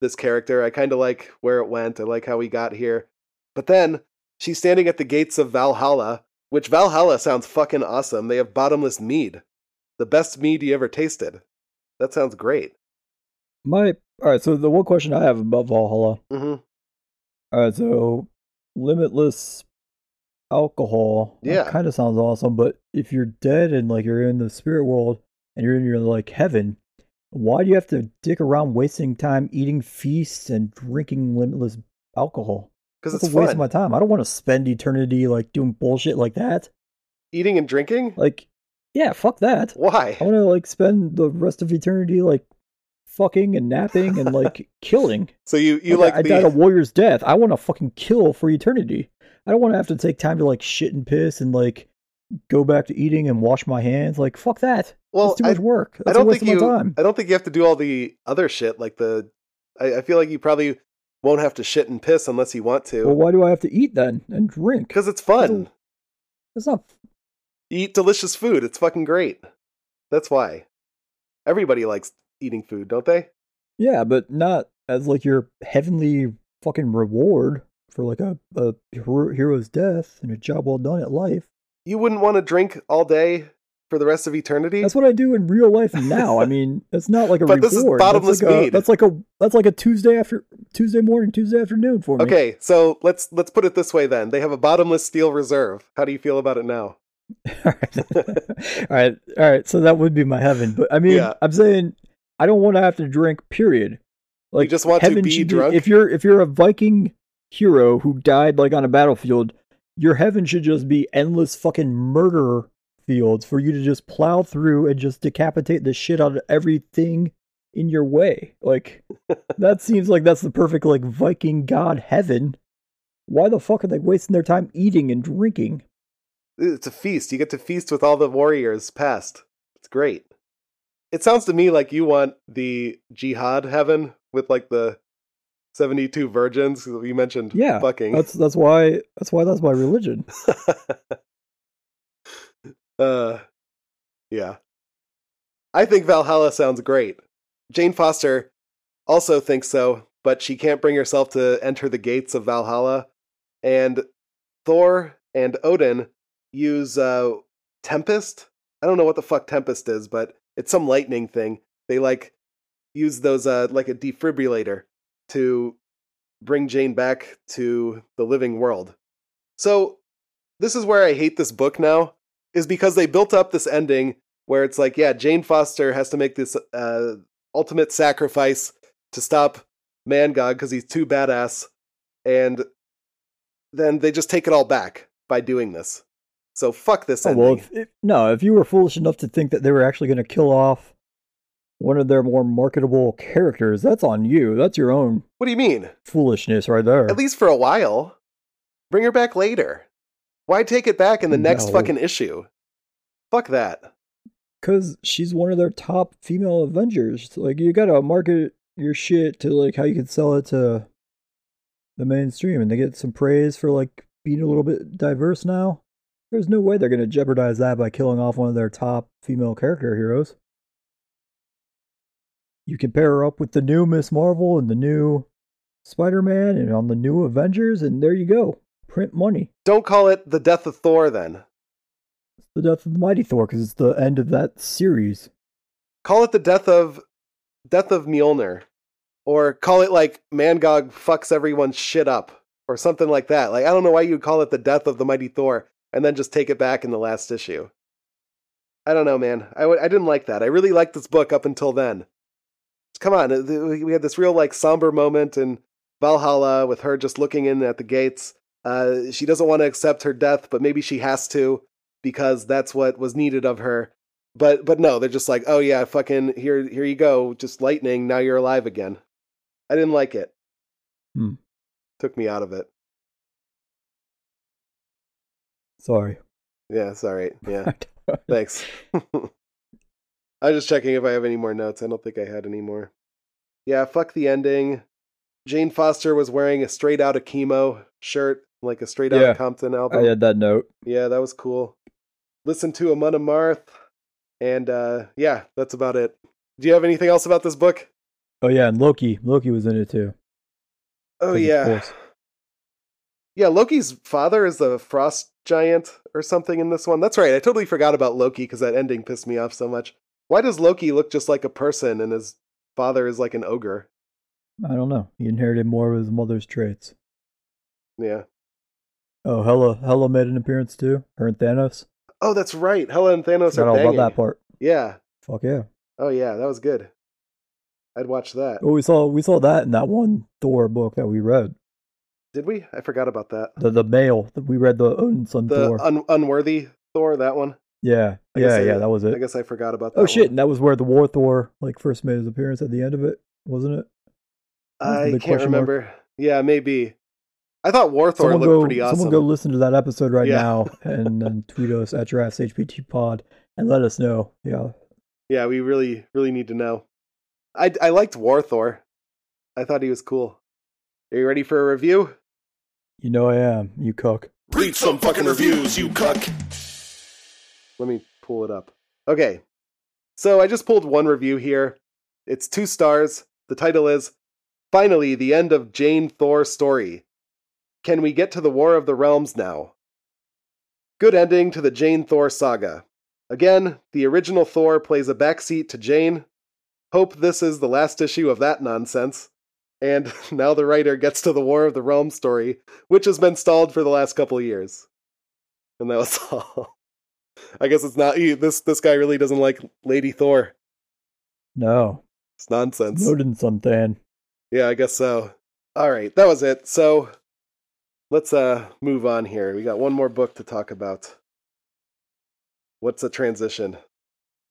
this character. I kind of like where it went. I like how he got here. But then she's standing at the gates of Valhalla, which Valhalla sounds fucking awesome. They have bottomless mead. The best mead you ever tasted. That sounds great. My all right. So the one question I have about Valhalla. Mhm. All right, so limitless alcohol. Yeah. kind of sounds awesome. But if you're dead and like you're in the spirit world and you're in your like heaven, why do you have to dick around wasting time eating feasts and drinking limitless alcohol? Because it's a waste fun. of my time. I don't want to spend eternity like doing bullshit like that. Eating and drinking? Like, yeah, fuck that. Why? I want to like spend the rest of eternity like fucking and napping and like killing. So you you Like, like, I died a warrior's death. I want to fucking kill for eternity. I don't want to have to take time to like shit and piss and like go back to eating and wash my hands. Like fuck that. well? That's too I, much work. That's I don't think you. time. I don't think you have to do all the other shit like the. I, I feel like you probably won't have to shit and piss unless you want to. Well, why do I have to eat then and drink? Because it's fun. It's not. Eat delicious food. It's fucking great. That's why. Everybody likes eating food, don't they? Yeah, but not as like your heavenly fucking reward for like a, a hero's death and a job well done at life. You wouldn't want to drink all day for the rest of eternity. That's what I do in real life now. I mean, it's not like a But reward. this is bottomless that's like mead. A, that's like a that's like a Tuesday after Tuesday morning, Tuesday afternoon for me. Okay, so let's let's put it this way then. They have a bottomless steel reserve. How do you feel about it now? all right, all right, all right. So that would be my heaven, but I mean, Yeah. I'm saying I don't want to have to drink. Period. Like just want to be drunk? If you're if you're a Viking hero who died like on a battlefield, your heaven should just be endless fucking murder fields for you to just plow through and just decapitate the shit out of everything in your way. Like that seems like that's the perfect like Viking god heaven. Why the fuck are they wasting their time eating and drinking? It's a feast. You get to feast with all the warriors past. It's great. It sounds to me like you want the jihad heaven with like the 72 virgins. You mentioned Yeah, fucking. That's that's why that's why that's my religion. uh, yeah. I think Valhalla sounds great. Jane Foster also thinks so, but she can't bring herself to enter the gates of Valhalla. And Thor and Odin use uh, Tempest. I don't know what the fuck Tempest is, but it's some lightning thing. They like use those uh, like a defibrillator to bring Jane back to the living world. So this is where I hate this book now, is because they built up this ending where it's like, yeah, Jane Foster has to make this uh, ultimate sacrifice to stop Mangog because he's too badass, and then they just take it all back by doing this. So fuck this Oh, ending. well, if, if, no, if you were foolish enough to think that they were actually going to kill off one of their more marketable characters, that's on you. That's your own what do you mean? foolishness right there. At least for a while. Bring her back later. Why take it back in the next fucking issue? Fuck that. Because she's one of their top female Avengers. Like, you got to market your shit to, like, how you can sell it to the mainstream. And they get some praise for, like, being a little bit diverse now. There's no way they're to jeopardize that by killing off one of their top female character heroes. You can pair her up with the new Miss Marvel and the new Spider Man and on the new Avengers, and there you go. Print money. Don't call it the death of Thor then. It's the death of the Mighty Thor because it's the end of that series. Call it the death of death of Mjolnir. Or call it like Mangog fucks everyone's shit up. Or something like that. Like I don't know why you'd call it the death of the mighty Thor and then just take it back in the last issue. I don't know, man. I w- I didn't like that. I really liked this book up until then. Come on, we had this real like somber moment in Valhalla with her just looking in at the gates. Uh, she doesn't want to accept her death, but maybe she has to because that's what was needed of her. But but no, they're just like, oh yeah, fucking here here you go, just lightning. Now you're alive again. I didn't like it. Hmm. Took me out of it. Sorry. Yeah, right. Yeah, thanks. I was just checking if I have any more notes. I don't think I had any more. Yeah, fuck the ending. Jane Foster was wearing a straight out of chemo shirt, like a straight out of Compton album. I had that note. Yeah, that was cool. Listen to Amon Amarth, and uh, yeah, that's about it. Do you have anything else about this book? Oh yeah, and Loki. Loki was in it too. Oh yeah, yeah. Loki's father is the frost giant or something in this one. That's right. I totally forgot about Loki because that ending pissed me off so much. Why does Loki look just like a person and his father is like an ogre? I don't know. He inherited more of his mother's traits. Yeah. Oh, Hela, Hela made an appearance too. Her and Thanos. Oh, that's right. Hela and Thanos Forgot are all banging. about that part. Yeah. Fuck yeah. Oh yeah, that was good. I'd watch that. Well, we saw we saw that in that one Thor book that we read. Did we? I forgot about that. The the male. We read the Odin Son The Thor. un- unworthy Thor, that one. Yeah, I guess yeah, I- yeah. That was it. I guess I forgot about oh, that. Oh shit! one. And that was where the War Thor like first made his appearance at the end of it, wasn't it? That was I can't question mark. remember. Yeah, maybe. I thought War Thor Someone looked go, pretty awesome. someone go listen to that episode right Yeah. now and then tweet us at Giraffes HPT Pod and let us know. Yeah, Yeah, we really, really need to know. I I liked War Thor. I thought he was cool. Are you ready for a review? you know I am. You cook. Read some fucking reviews, you cuck. Let me pull it up. Okay. So I just pulled one review here. It's two stars. The title is Finally, the end of Jane Thor story. Can we get to the War of the Realms now? Good ending to the Jane Thor saga. Again, the original Thor plays a backseat to Jane. Hope this is the last issue of that nonsense. And now the writer gets to the War of the Realms story, which has been stalled for the last couple years. And that was all. I guess it's not this. This guy really doesn't like Lady Thor. No, It's nonsense. Odin something. Yeah, I guess so. All right, that was it. So let's uh move on here. We got one more book to talk about. What's a transition?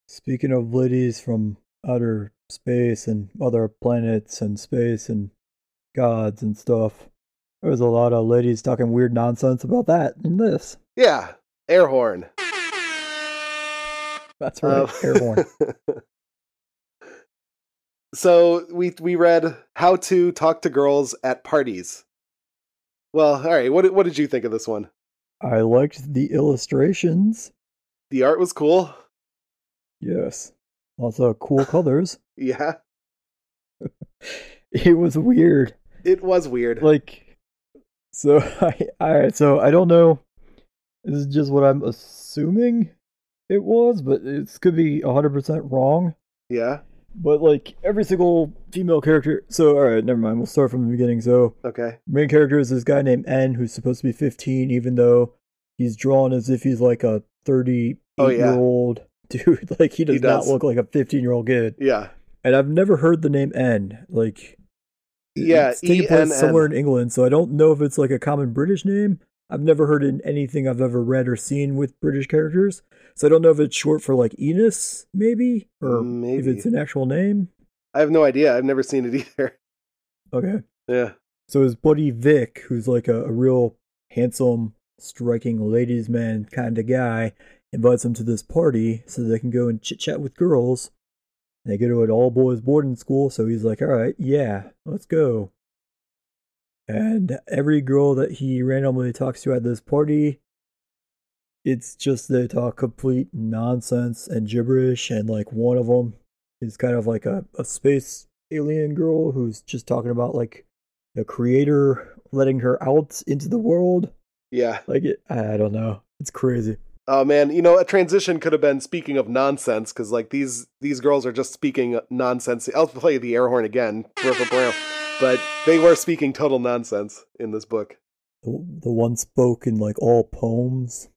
Speaking of ladies from outer space and other planets and space and gods and stuff, there was a lot of ladies talking weird nonsense about that in this. Yeah, air horn. That's right, Uh, airborne. so we we read how to talk to girls at parties. Well, all right. What what did you think of this one? I liked the illustrations. The art was cool. Yes, lots of cool colors. Yeah, It was weird. it was weird. like so I all right, so I don't know. This is just what I'm assuming it was, but it could be 100% wrong. Yeah. But like every single female character. So all right, never mind. We'll start from the beginning. So Okay. main character is this guy named N who's supposed to be 15 even though he's drawn as if he's like a 38 Oh, yeah. year old dude. Like he does, does. not look like a 15 year old kid. Yeah. And I've never heard the name N. Like Yeah, it's taking place somewhere in England, so I don't know if it's like a common British name. I've never heard in anything I've ever read or seen with British characters, so I don't know if it's short for like Enos, maybe, or if it's an actual name. I have no idea. I've never seen it either. Okay, Yeah. so his buddy Vic, who's like a, a real handsome, striking ladies' man kind of guy, invites him to this party so they can go and chit chat with girls. And they go to an all boys boarding school, so he's like, "All right, yeah, let's go." And every girl that he randomly talks to at this party, it's just they talk complete nonsense and gibberish. And like one of them is kind of like a, a space alien girl who's just talking about like the creator letting her out into the world. Yeah. Like it, I don't know. It's crazy. Oh man, you know, a transition could have been speaking of nonsense because like these these girls are just speaking nonsense. I'll play the air horn again, but they were speaking total nonsense in this book. The, the one spoke in like all poems.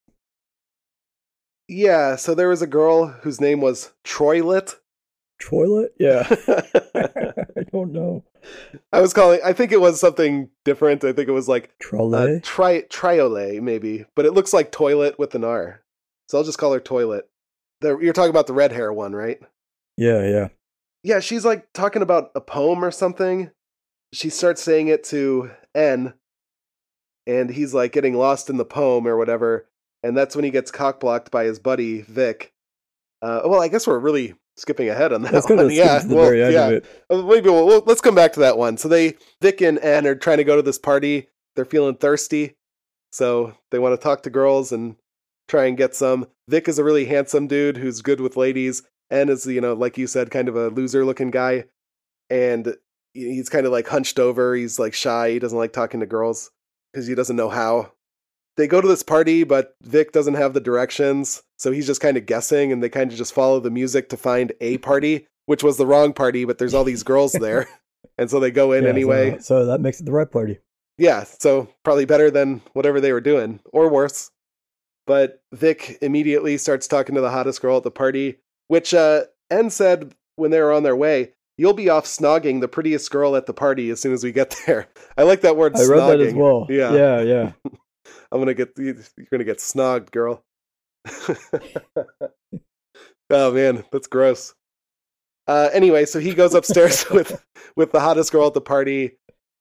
Yeah, so there was a girl whose name was Troilet. Troilet? Yeah. I don't know. I was calling. I think it was something different. I think it was like uh, Trolley? tri triole maybe, but it looks like toilet with an R. So I'll just call her Toilet. The, you're talking about the red hair one, right? yeah, yeah. Yeah, she's like talking about a poem or something. She starts saying it to N, and he's like getting lost in the poem or whatever. And that's when he gets cockblocked by his buddy Vic. Uh, well, I guess we're really skipping ahead on that one. yeah, well, yeah. Uh, Maybe we'll, we'll- let's come back to that one. So they, Vic and Anne are trying to go to this party. They're feeling thirsty, so they want to talk to girls and try and get some. Vic is a really handsome dude who's good with ladies. Anne is, you know, like you said, kind of a loser-looking guy, and he's kind of like hunched over. He's like shy. He doesn't like talking to girls because he doesn't know how. They go to this party, but Vic doesn't have the directions, so he's just kind of guessing, and they kind of just follow the music to find a party, which was the wrong party, but there's all these girls there, and so they go in Yeah, anyway. So, that makes it the right party. Yeah, so probably better than whatever they were doing, or worse. But Vic immediately starts talking to the hottest girl at the party, which uh N said when they were on their way, You'll be off snogging the prettiest girl at the party as soon as we get there. I like that word. I read that as snogging. well. Yeah. yeah, yeah. I'm gonna get you're gonna get snogged, girl. oh man, that's gross. Uh, anyway, so he goes upstairs with with the hottest girl at the party.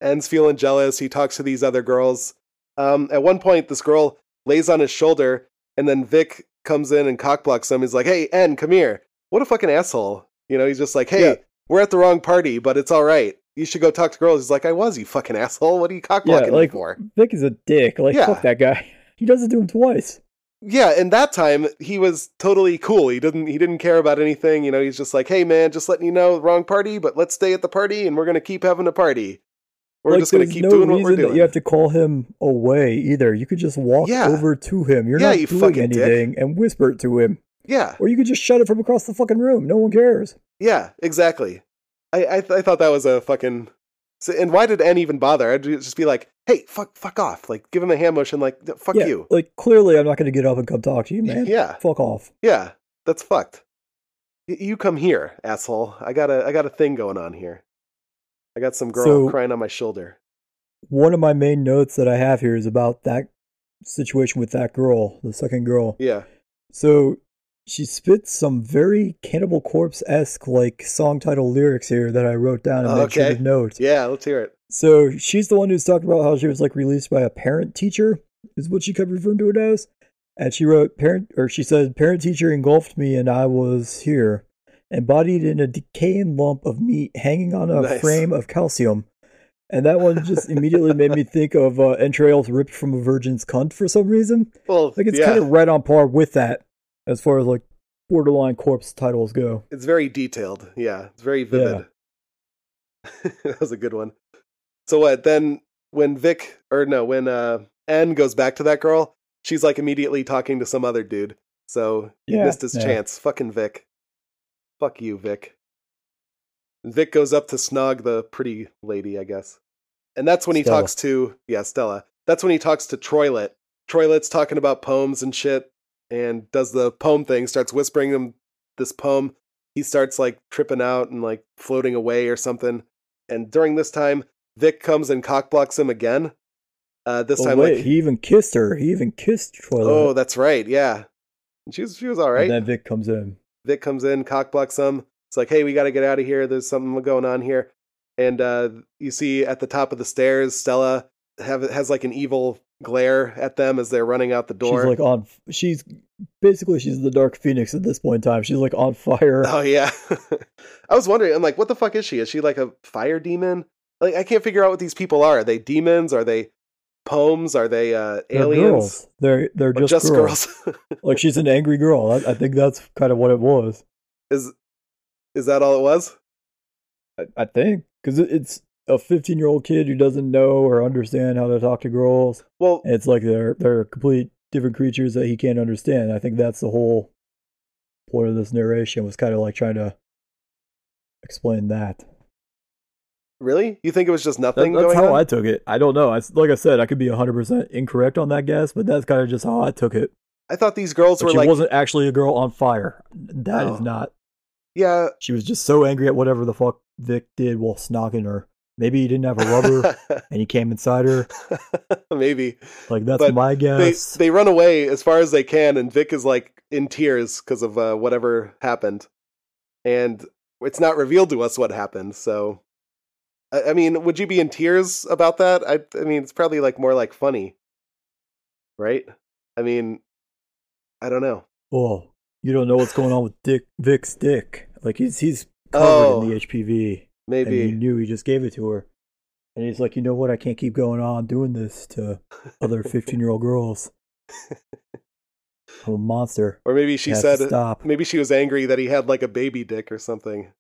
Ends feeling jealous. He talks to these other girls. Um, at one point, this girl lays on his shoulder, and then Vic comes in and cockblocks him. He's like, "Hey, N, come here." What a fucking asshole! You know, he's just like, "Hey, Yeah. we're at the wrong party, but it's all right. You should go talk to girls." He's like, "I was, you fucking asshole. What are you cockblocking Yeah, like for?" Vic is a dick. Like Yeah. fuck that guy. He does it to him twice. yeah and that time he was totally cool he didn't he didn't care about anything you know he's just like hey man just letting you know wrong party but let's stay at the party and we're gonna keep having a party we're like, just gonna keep no doing what we're doing That you have to call him away either. You could just walk Yeah. over to him. You're Yeah, not you doing fucking dick. anything and whisper it to him. yeah Or you could just shut it from across the fucking room. No one cares. yeah exactly i i, th- I thought that was a fucking so, and why did N even bother? I'd just be like, "Hey, fuck, fuck off!" Like, give him a hand motion, like, "Fuck yeah, you." Like clearly, I'm not going to get up and come talk to you, man. Yeah, Fuck off. yeah, that's fucked. Y- you come here, asshole. I got a, I got a thing going on here. I got some girl So- crying on my shoulder. One of my main notes that I have here is about that situation with that girl, the second girl. Yeah, So she spits some very Cannibal Corpse esque like song title lyrics here that I wrote down and made sure Okay. to note. yeah. Let's hear it. So she's the one who's talking about how she was like released by a parent teacher, is what she kept referring to it as. And she wrote parent or she said parent teacher engulfed me and I was here, embodied in a decaying lump of meat hanging on a Nice. frame of calcium. And that one just immediately made me think of uh, entrails ripped from a virgin's cunt for some reason. Well, Like it's yeah, kind of right on par with that as far as like borderline corpse titles go. it's very detailed. Yeah, it's very vivid. that was a good one. So what? Then when Vic or no, when uh N goes back to that girl, she's like immediately talking to some other dude. So he Yeah, missed his yeah. chance. Fucking Vic. Fuck you, Vic. Vic goes up to snog the pretty lady, I guess. And that's when he Stella. talks to yeah, Stella. That's when he talks to Troilet. Troilet's talking about poems and shit and does the poem thing, starts whispering him this poem. He starts like tripping out and like floating away or something. And during this time, Vic comes and cockblocks him again. Uh, this Oh, time, wait, like, he even kissed her. He even kissed Troy. oh, that's right, yeah. And she was she was all right. And then Vic comes in. Vic comes in, cockblocks him. It's like, hey, we got to get out of here. There's something going on here. And uh, you see at the top of the stairs, Stella have has like an evil glare at them as they're running out the door. She's like on. She's basically she's the Dark Phoenix at this point in time. She's like on fire. oh yeah. I was wondering. I'm like, what the fuck is she? Is she like a fire demon? Like, I can't figure out what these people are. Are they demons? Are they poems? Are they uh, They're aliens? girls. They're they're Or just, girls. like she's an angry girl. I, I think that's kind of what it was. is is that all it was? I, I think because it, it's a 15 year old kid who doesn't know or understand how to talk to girls. Well, it's like they're they're complete different creatures that he can't understand. I think that's the whole point of this narration was kind of like trying to explain that. really? You think it was just That- nothing that's going how on? I took it. I don't know. I, like I said, I could be 100% incorrect on that guess, but that's kind of just how I took it. I thought these girls But were she like, She wasn't actually a girl on fire. That is Oh. not. yeah, She was just so angry at whatever the fuck Vic did while snogging her. Maybe he didn't have a rubber and he came inside her. maybe. Like that's But my guess. they run away as far as they can, and Vic is like in tears because of uh, whatever happened, and it's not revealed to us what happened. So, I, I mean, would you be in tears about that? I I mean, it's probably like more like funny, right? I mean, I don't know. oh, you don't know what's going on with Dick Vic's dick. Like he's he's covered Oh. in the HPV. And he knew he just gave it to her. And he's like, you know what? I can't keep going on doing this to other 15 year old girls. I'm a monster. or maybe she I have to said stop. maybe she was angry that he had like a baby dick or something.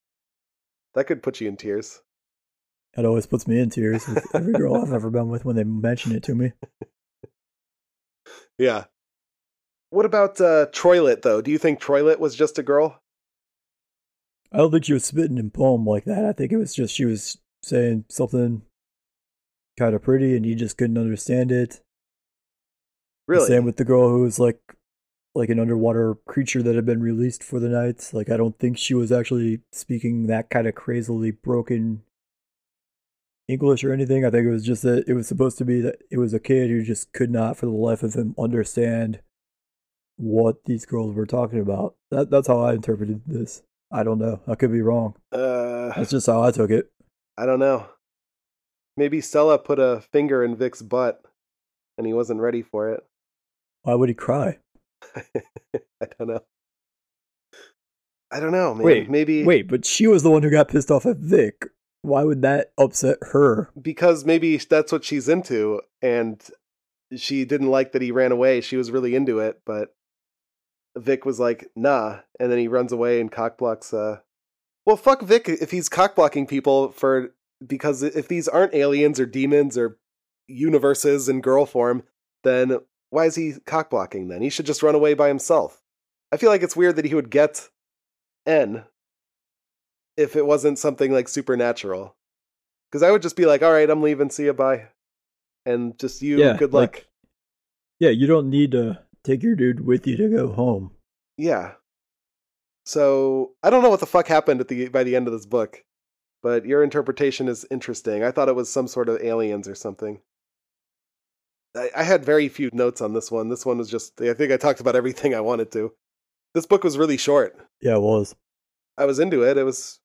That could put you in tears. It always puts me in tears every girl I've ever been with when they mention it to me. Yeah. What about uh, Troylet though? Do you think Troilet was just a girl? I don't think she was spitting in poem like that. I think it was just she was saying something kind of pretty and he just couldn't understand it. Really? Same with the girl who was like like an underwater creature that had been released for the night. Like I don't think she was actually speaking that kind of crazily broken English or anything. I think it was just that it was supposed to be that it was a kid who just could not for the life of him understand what these girls were talking about. That that's how I interpreted this. I don't know. I could be wrong. Uh, That's just how I took it. I don't know. Maybe Stella put a finger in Vic's butt and he wasn't ready for it. Why would he cry? I don't know. I don't know, man. Wait, maybe Wait, but she was the one who got pissed off at Vic. Why would that upset her? because maybe that's what she's into and she didn't like that he ran away. She was really into it, but Vic was like, "Nah," and then he runs away and cockblocks uh Well, fuck Vic if he's cockblocking people for because if these aren't aliens or demons or universes in girl form, then why is he cockblocking then? He should just run away by himself. I feel like it's weird that he would get N if it wasn't something like supernatural. Because I would just be like, all right, I'm leaving. See you. Bye. And just you, yeah, good luck. like- yeah, you don't need to take your dude with you to go home. yeah. So I don't know what the fuck happened at the by the end of this book, but your interpretation is interesting. I thought it was some sort of aliens or something. I, I had very few notes on this one. This one was just I think I talked about everything I wanted to. This book was really short. Yeah, it was. I was into it. It was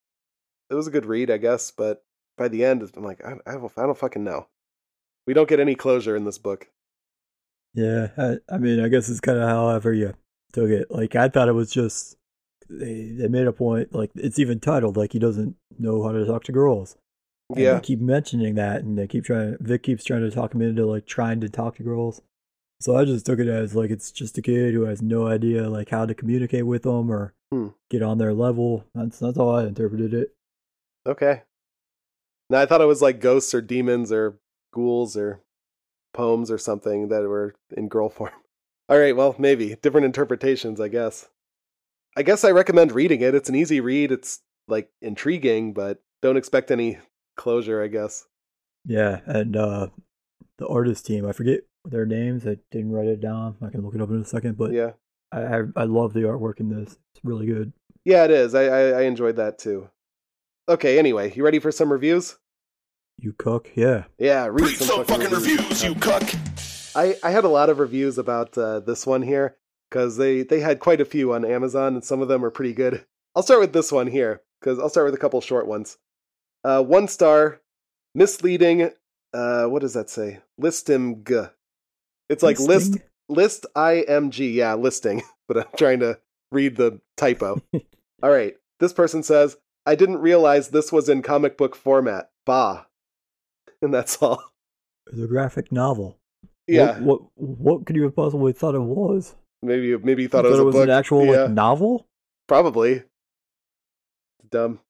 it was a good read, I guess, but by the end, I'm like, I, I, don't, I don't fucking know. We don't get any closure in this book. Yeah, I, I mean, I guess it's kind of however you took it. Like, I thought it was just they they made a point. Like, it's even titled like he doesn't know how to talk to girls. And Yeah. they keep mentioning that, and they keep trying. Vic keeps trying to talk him into like trying to talk to girls. So I just took it as like it's just a kid who has no idea like how to communicate with them or Hmm. get on their level. That's that's how I interpreted it. Okay. Now I thought it was like ghosts or demons or ghouls or poems or something that were in girl form. All right, well, maybe different interpretations, I guess. I guess I recommend reading it. It's an easy read. It's like intriguing, but don't expect any closure, I guess. Yeah, and uh the artist team, I forget their names. I didn't write it down. I can look it up in a second, but yeah. I, I I love the artwork in this. It's really good. Yeah, it is. I, I I enjoyed that too. Okay, anyway, you ready for some reviews? You cook, yeah. Yeah, read Read some fucking reviews, you cuck. I, I had a lot of reviews about uh, this one here because they, they had quite a few on Amazon and some of them are pretty good. I'll start with this one here because I'll start with a couple short ones. Uh, one star, misleading. Uh, what does that say? Listimg. It's like list Listing? list img. Yeah, listing. But I'm trying to read the typo. All right. This person says, "I didn't realize this was in comic book format." Bah. And that's all. It's a graphic novel. Yeah. What, what what could you have possibly thought it was? Maybe you maybe you You thought, it was, a book. an actual yeah, like novel? probably. Dumb.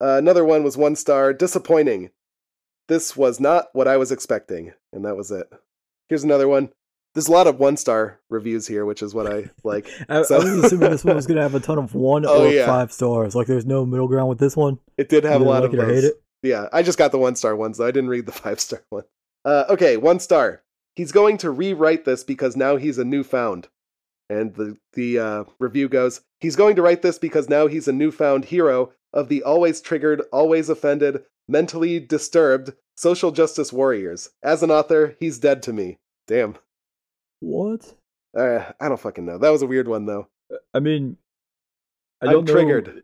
Uh, another one was one star. Disappointing. This was not what I was expecting, and that was it. Here's another one. There's a lot of one star reviews here, which is what I like. I, So- I was assuming this one was gonna have a ton of one Oh, or yeah. five stars. Like there's no middle ground with this one. It did have a lot like of it or hate it. Yeah, I just got the one star ones though. I didn't read the five star one. Uh, okay, one star. He's going to rewrite this because now he's a newfound. And the the uh, review goes, he's going to write this because now he's a newfound hero of the always triggered, always offended, mentally disturbed social justice warriors. As an author, he's dead to me. Damn. What? Uh, I don't fucking know. That was a weird one though. I mean, I I'm don't know. triggered.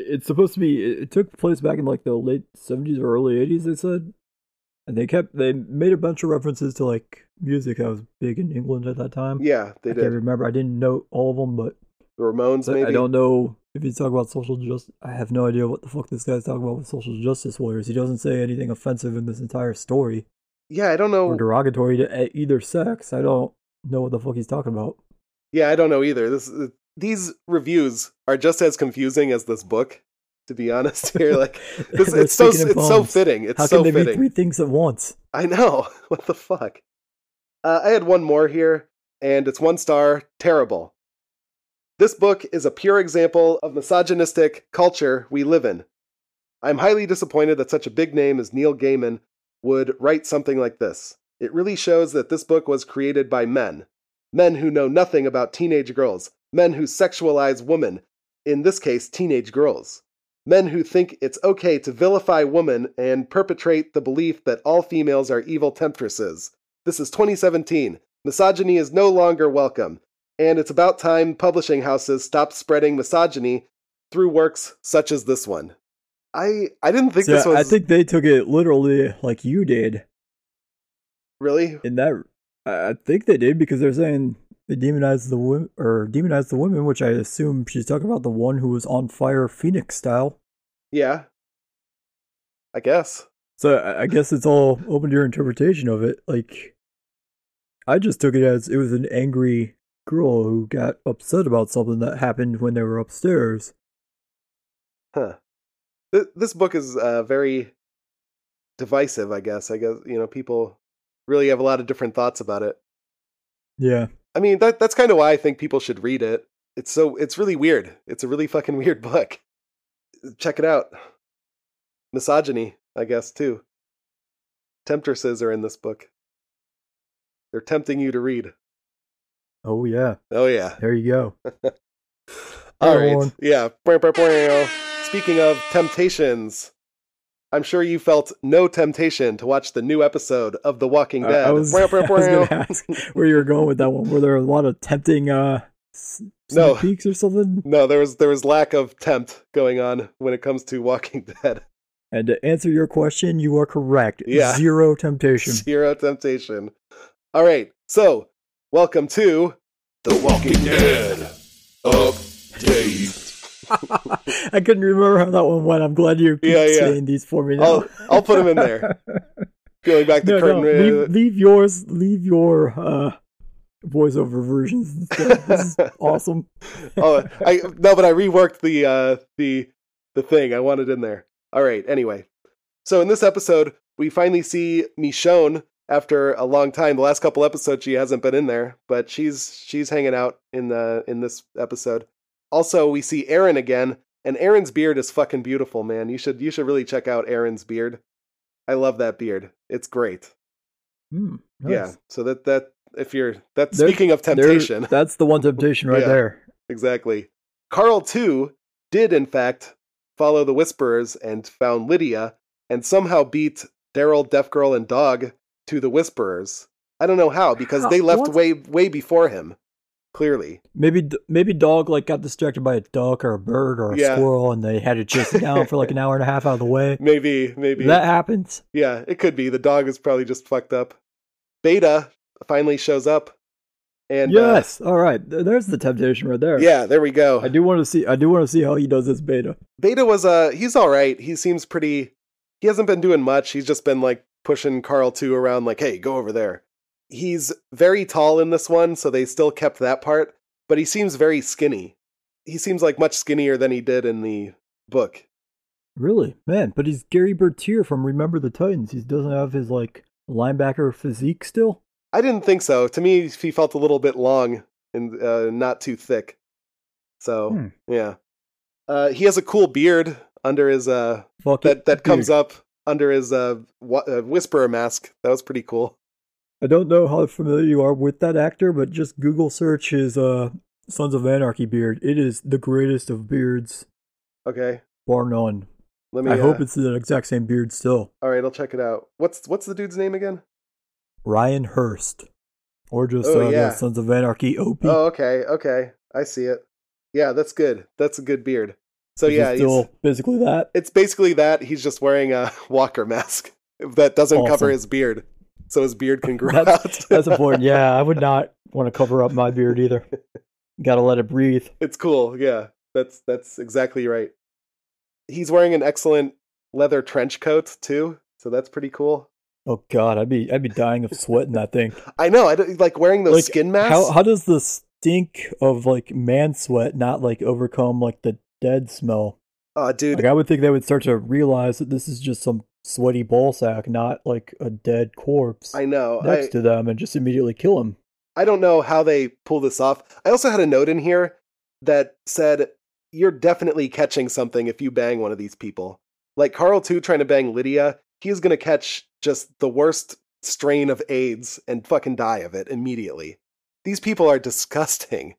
It's supposed to be. It took place back in like the late seventies or early eighties. They said, and they kept they made a bunch of references to like music that was big in England at that time. Yeah, they I did. can't remember. I didn't know all of them, but The Ramones, I- maybe. I don't know if you talk about social justice. I have no idea what the fuck this guy's talking about with social justice warriors. He doesn't say anything offensive in this entire story Yeah, I don't know. or derogatory to e- either sex. I don't know what the fuck he's talking about. Yeah, I don't know either. This these reviews are just as confusing as this book. To be honest, here, like this, it's so it's so fitting. It's How so can they fitting. be three things at once? I know what the fuck. Uh, I had one more here, and it's one star. Terrible. This book is a pure example of misogynistic culture we live in. I'm highly disappointed that such a big name as Neil Gaiman would write something like this. It really shows that this book was created by men. men who know nothing about teenage girls, men who sexualize women, in this case, teenage girls. Men who think it's okay to vilify women and perpetrate the belief that all females are evil temptresses. This is 2017. Misogyny is no longer welcome, and it's about time publishing houses stop spreading misogyny through works such as this one. I I didn't think See, this was I think they took it literally like you did. really In that, I think they did because they're saying they demonized the women or demonized the women, which I assume she's talking about the one who was on fire, Phoenix style. yeah. I guess. So I guess it's all open to your interpretation of it. Like, I just took it as it was an angry girl who got upset about something that happened when they were upstairs. Huh. Th- This book is uh, very divisive, I guess. I guess, you know, people really have a lot of different thoughts about it. Yeah. I mean, that that's kind of why I think people should read it. It's so it's really weird. It's a really fucking weird book. Check it out. Misogyny, I guess, too. Temptresses are in this book. They're tempting you to read. Oh yeah. Oh yeah. There you go. All right. Yeah. Speaking of temptations, I'm sure you felt no temptation to watch the new episode of The Walking Dead. I was, Bow, bow, I was gonna ask where you were going with that one. Were there a lot of tempting uh No. peeks or something? No, there was there was lack of tempt going on when it comes to Walking Dead. And to answer your question, you are correct. Yeah. Zero temptation. Zero temptation. All right. So, welcome to The Walking Dead. Update. I couldn't remember how that one went. I'm glad you're Yeah, yeah. saying these for me now. I'll I'll put them in there. Peeling back the no, curtain. no, leave, leave yours. Leave your uh, voiceover versions. instead. This is awesome. oh, I no, but I reworked the uh the the thing I wanted in there. All right. Anyway, so in this episode, we finally see Michonne after a long time. The last couple episodes, she hasn't been in there, but she's she's hanging out in the in this episode. Also, we see Aaron again, and Aaron's beard is fucking beautiful, man. You should you should really check out Aaron's beard. I love that beard. It's great. Hmm, nice. Yeah. So that that if you're that speaking of temptation. that's the one temptation right Yeah. there. Exactly. Carl, too, did in fact follow the Whisperers and found Lydia and somehow beat Daryl, Deaf Girl, and Dog to the Whisperers. I don't know how, because How- they left what? way way before him. Clearly. Maybe maybe dog like got distracted by a duck or a bird or a Yeah. squirrel, and they had to chase it down for like an hour and a half out of the way. Maybe, maybe. That happens. yeah, it could be. The dog is probably just fucked up. Beta finally shows up. And uh, yes. All right. There's the temptation right there. yeah, there we go. I do want to see. I do want to see how he does this beta. Beta was uh he's all right. He seems pretty. He hasn't been doing much. He's just been like pushing Carl two around, like, "Hey, go over there." He's very tall in this one, so they still kept that part. But he seems very skinny. He seems like much skinnier than he did in the book. Really, man. But he's Gary Bertier from Remember the Titans. He doesn't have his like linebacker physique still. I didn't think so. To me, he felt a little bit long and uh, not too thick. So Hmm. yeah, uh, he has a cool beard under his uh Fuck that that comes dude. up under his uh, wa- uh whisperer mask. That was pretty cool. I don't know how familiar you are with that actor, but just Google search his uh Sons of Anarchy beard. It is the greatest of beards, Okay, bar none. let me. I hope uh, it's the exact same beard still. All right, I'll check it out. What's what's the dude's name again? Ryan Hurst, or just Oh, uh, yeah. Sons of Anarchy OP. Oh, okay, okay, I see it. Yeah, that's good. That's a good beard. So Is yeah, still basically that. it's basically that. He's just wearing a walker mask that doesn't cover his beard, so his beard can grow That's out. that's important. Yeah, I would not want to cover up my beard either. Got to let it breathe. it's cool. Yeah, that's that's exactly right. He's wearing an excellent leather trench coat too, so that's pretty cool. Oh God, I'd be I'd be dying of sweat in that thing. I know. I don't, like wearing those Like, skin masks. How how does the stink of like man sweat not like overcome like the dead smell? oh, dude, Like I would think they would start to realize that this is just some sweaty ballsack, not like a dead corpse I know. next I, to them, and just immediately kill him. I don't know how they pull this off. I also had a note in here that said you're definitely catching something if you bang one of these people. Like Carl too trying to bang Lydia, he's gonna catch just the worst strain of AIDS and fucking die of it immediately. these people are disgusting.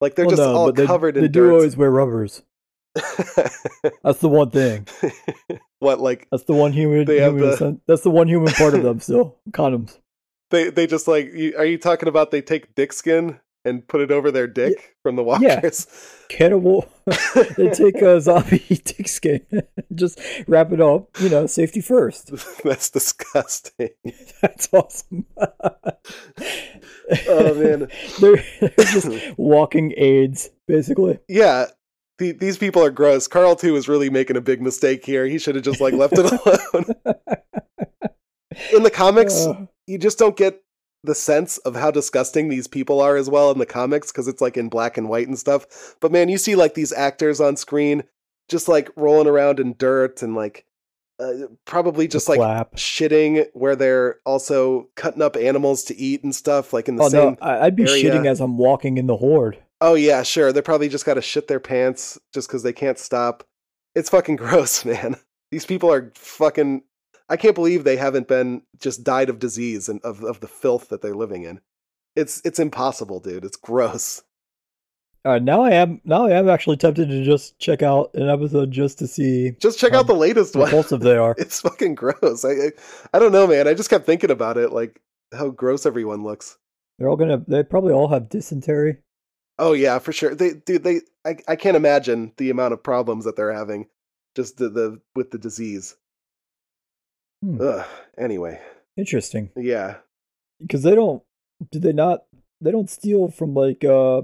Like they're Well, just no, all they, covered they in do always wear rubbers. That's the one thing. what like That's the one human. They have the- that's the one human part of them. Still, condoms. they they just like you, are you talking about they take dick skin and put it over their dick from the walkers. Yeah. Cannibal. they take a zombie dick skin, just wrap it up. You know, safety first. That's disgusting. That's awesome. Oh man. they're, they're just walking aids, basically. Yeah. The, these people are gross. Carl too is really making a big mistake here. He should have just like left it alone. In the comics, Uh, you just don't get the sense of how disgusting these people are as well in the comics because it's like in black and white and stuff. But man, you see like these actors on screen just like rolling around in dirt and like uh, probably just like shitting where they're also cutting up animals to eat and stuff like in the Oh same no, I'd be area. shitting as I'm walking in the horde. Oh yeah, sure. They probably just got to shit their pants just because they can't stop. It's fucking gross, man. These people are fucking. I can't believe they haven't been just died of disease and of of the filth that they're living in. It's it's impossible, dude. It's gross. Uh, now I am now I am actually tempted to just check out an episode just to see Just check out the latest one. repulsive they are. It's fucking gross. I, I I don't know, man. I just kept thinking about it, like how gross everyone looks. They're all gonna. They probably all have dysentery. Oh yeah, for sure. They dude, they I, I can't imagine the amount of problems that they're having just the, the with the disease. Hmm. Ugh. Anyway, Interesting, yeah. because they don't. Do they not? They don't steal from like uh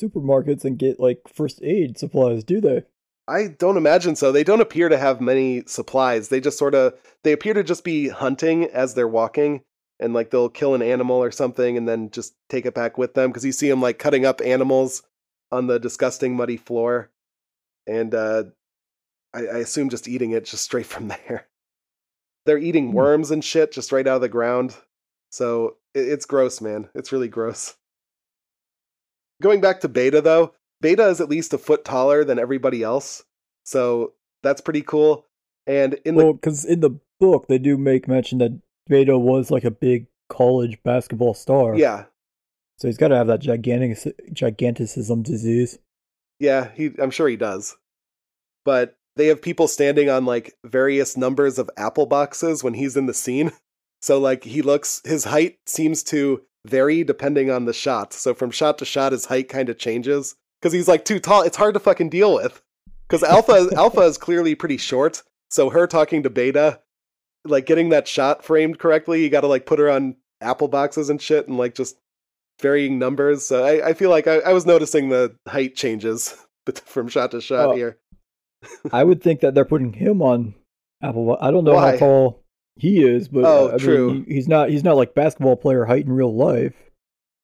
supermarkets and get like first aid supplies, do they? I don't imagine so. They don't appear to have many supplies. They just sort of they appear to just be hunting as they're walking and like they'll kill an animal or something and then just take it back with them because you see them like cutting up animals on the disgusting muddy floor and uh I, I assume just eating it just straight from there. They're eating Hmm. worms and shit just right out of the ground. So it, it's gross, man. It's really gross. Going back to Beta though, Beta is at least a foot taller than everybody else. So that's pretty cool. And in the Well, because in the book they do make mention that Beta was like a big college basketball star. yeah, So he's got to have that gigantic giganticism disease. yeah, he I'm sure he does. But they have people standing on like various numbers of apple boxes when he's in the scene. So like he looks his height seems to vary depending on the shot. So from shot to shot his height kind of changes cuz he's like too tall. It's hard to fucking deal with. Cuz Alpha Alpha is clearly pretty short. So her talking to Beta like getting that shot framed correctly, you got to like put her on apple boxes and shit and like just varying numbers. So I, I feel like I, I was noticing the height changes from shot to shot Oh. here. I would think that they're putting him on Apple. I don't know Why? how tall he is, but Oh, I mean, true. he- he's not. He's not like basketball player height in real life.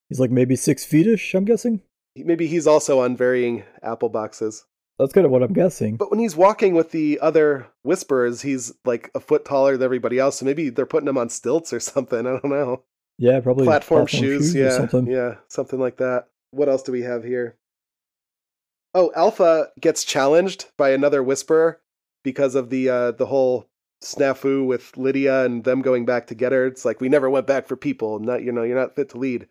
He's like maybe six feetish. I'm guessing. Maybe he's also on varying apple boxes. That's kind of what I'm guessing. But when he's walking with the other whisperers, he's like a foot taller than everybody else. So maybe they're putting him on stilts or something. I don't know. yeah, probably Platform, shoes, or yeah, something. yeah, something like that. What else do we have here? Oh, Alpha gets challenged by another whisperer because of the uh, the whole snafu with Lydia and them going back to get her. It's like we never went back for people. Not you know you're not fit to lead.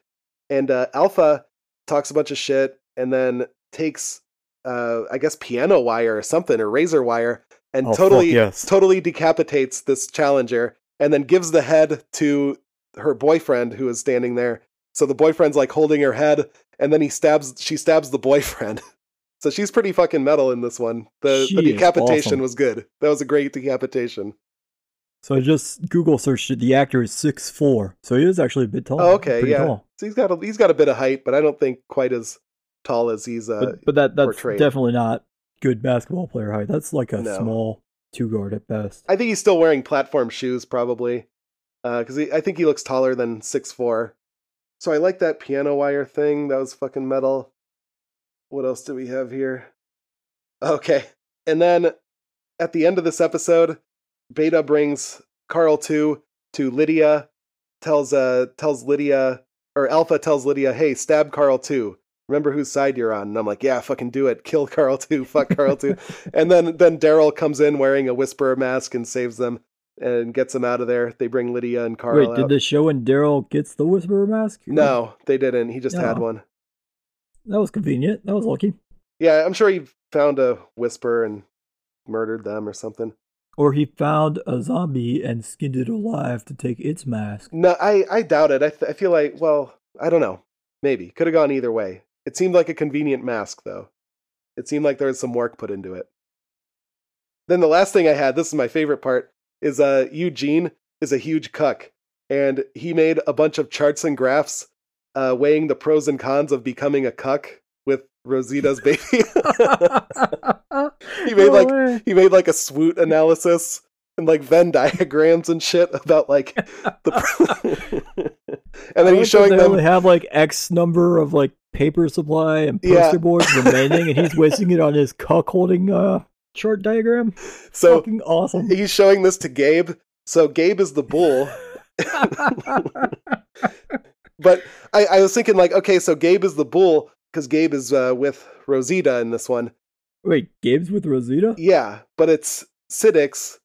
And uh, Alpha talks a bunch of shit and then takes uh, I guess piano wire or something or razor wire and Oh, fuck totally yes. totally decapitates this challenger and then gives the head to her boyfriend who is standing there. So the boyfriend's like holding her head and then he stabs she stabs the boyfriend. So she's pretty fucking metal in this one. The the decapitation awesome. was good. That was a great decapitation. So I just Google searched it. The actor is six four, so he is actually a bit tall. Oh, okay, yeah. tall. So he's got a, he's got a bit of height, but I don't think quite as tall as he's uh But, but that that's portrayed. definitely not good basketball player height. That's like a No. small two guard at best. I think he's still wearing platform shoes, probably, because I think he looks taller than six four. So I like that piano wire thing. That was fucking metal. What else do we have here? Okay, and then at the end of this episode, Beta brings Carl two to Lydia, tells uh tells Lydia or Alpha tells Lydia, "Hey, stab Carl two. Remember whose side you're on." And I'm like, "Yeah, fucking do it. Kill Carl too. Fuck Carl too. And then then Daryl comes in wearing a whisperer mask and saves them. and gets them out of there. They bring Lydia and Carl Wait, did out. this show when Daryl gets the Whisperer mask? No, they didn't. He just had one. That was convenient. That was lucky. Yeah, I'm sure he found a whisper and murdered them or something. Or he found a zombie and skinned it alive to take its mask. No, I, I doubt it. I, th- I feel like, well, I don't know. Maybe. Could have gone either way. It seemed like a convenient mask, though. It seemed like there was some work put into it. Then the last thing I had, this is my favorite part, is uh, Eugene is a huge cuck. And he made a bunch of charts and graphs uh, weighing the pros and cons of becoming a cuck with Rosita's baby. He made, like, he made like a SWOT analysis and like Venn diagrams and shit about like the. and then he's showing them. have like X number of like paper supply and poster Yeah. boards remaining, and he's wasting it on his cuck holding uh chart diagram. So Fucking awesome. he's showing this to Gabe. So Gabe is the bull, but I, I was thinking like, okay, so Gabe is the bull because Gabe is uh, with Rosita in this one. Wait, Gabe's with Rosita? Yeah, but it's Siddiq's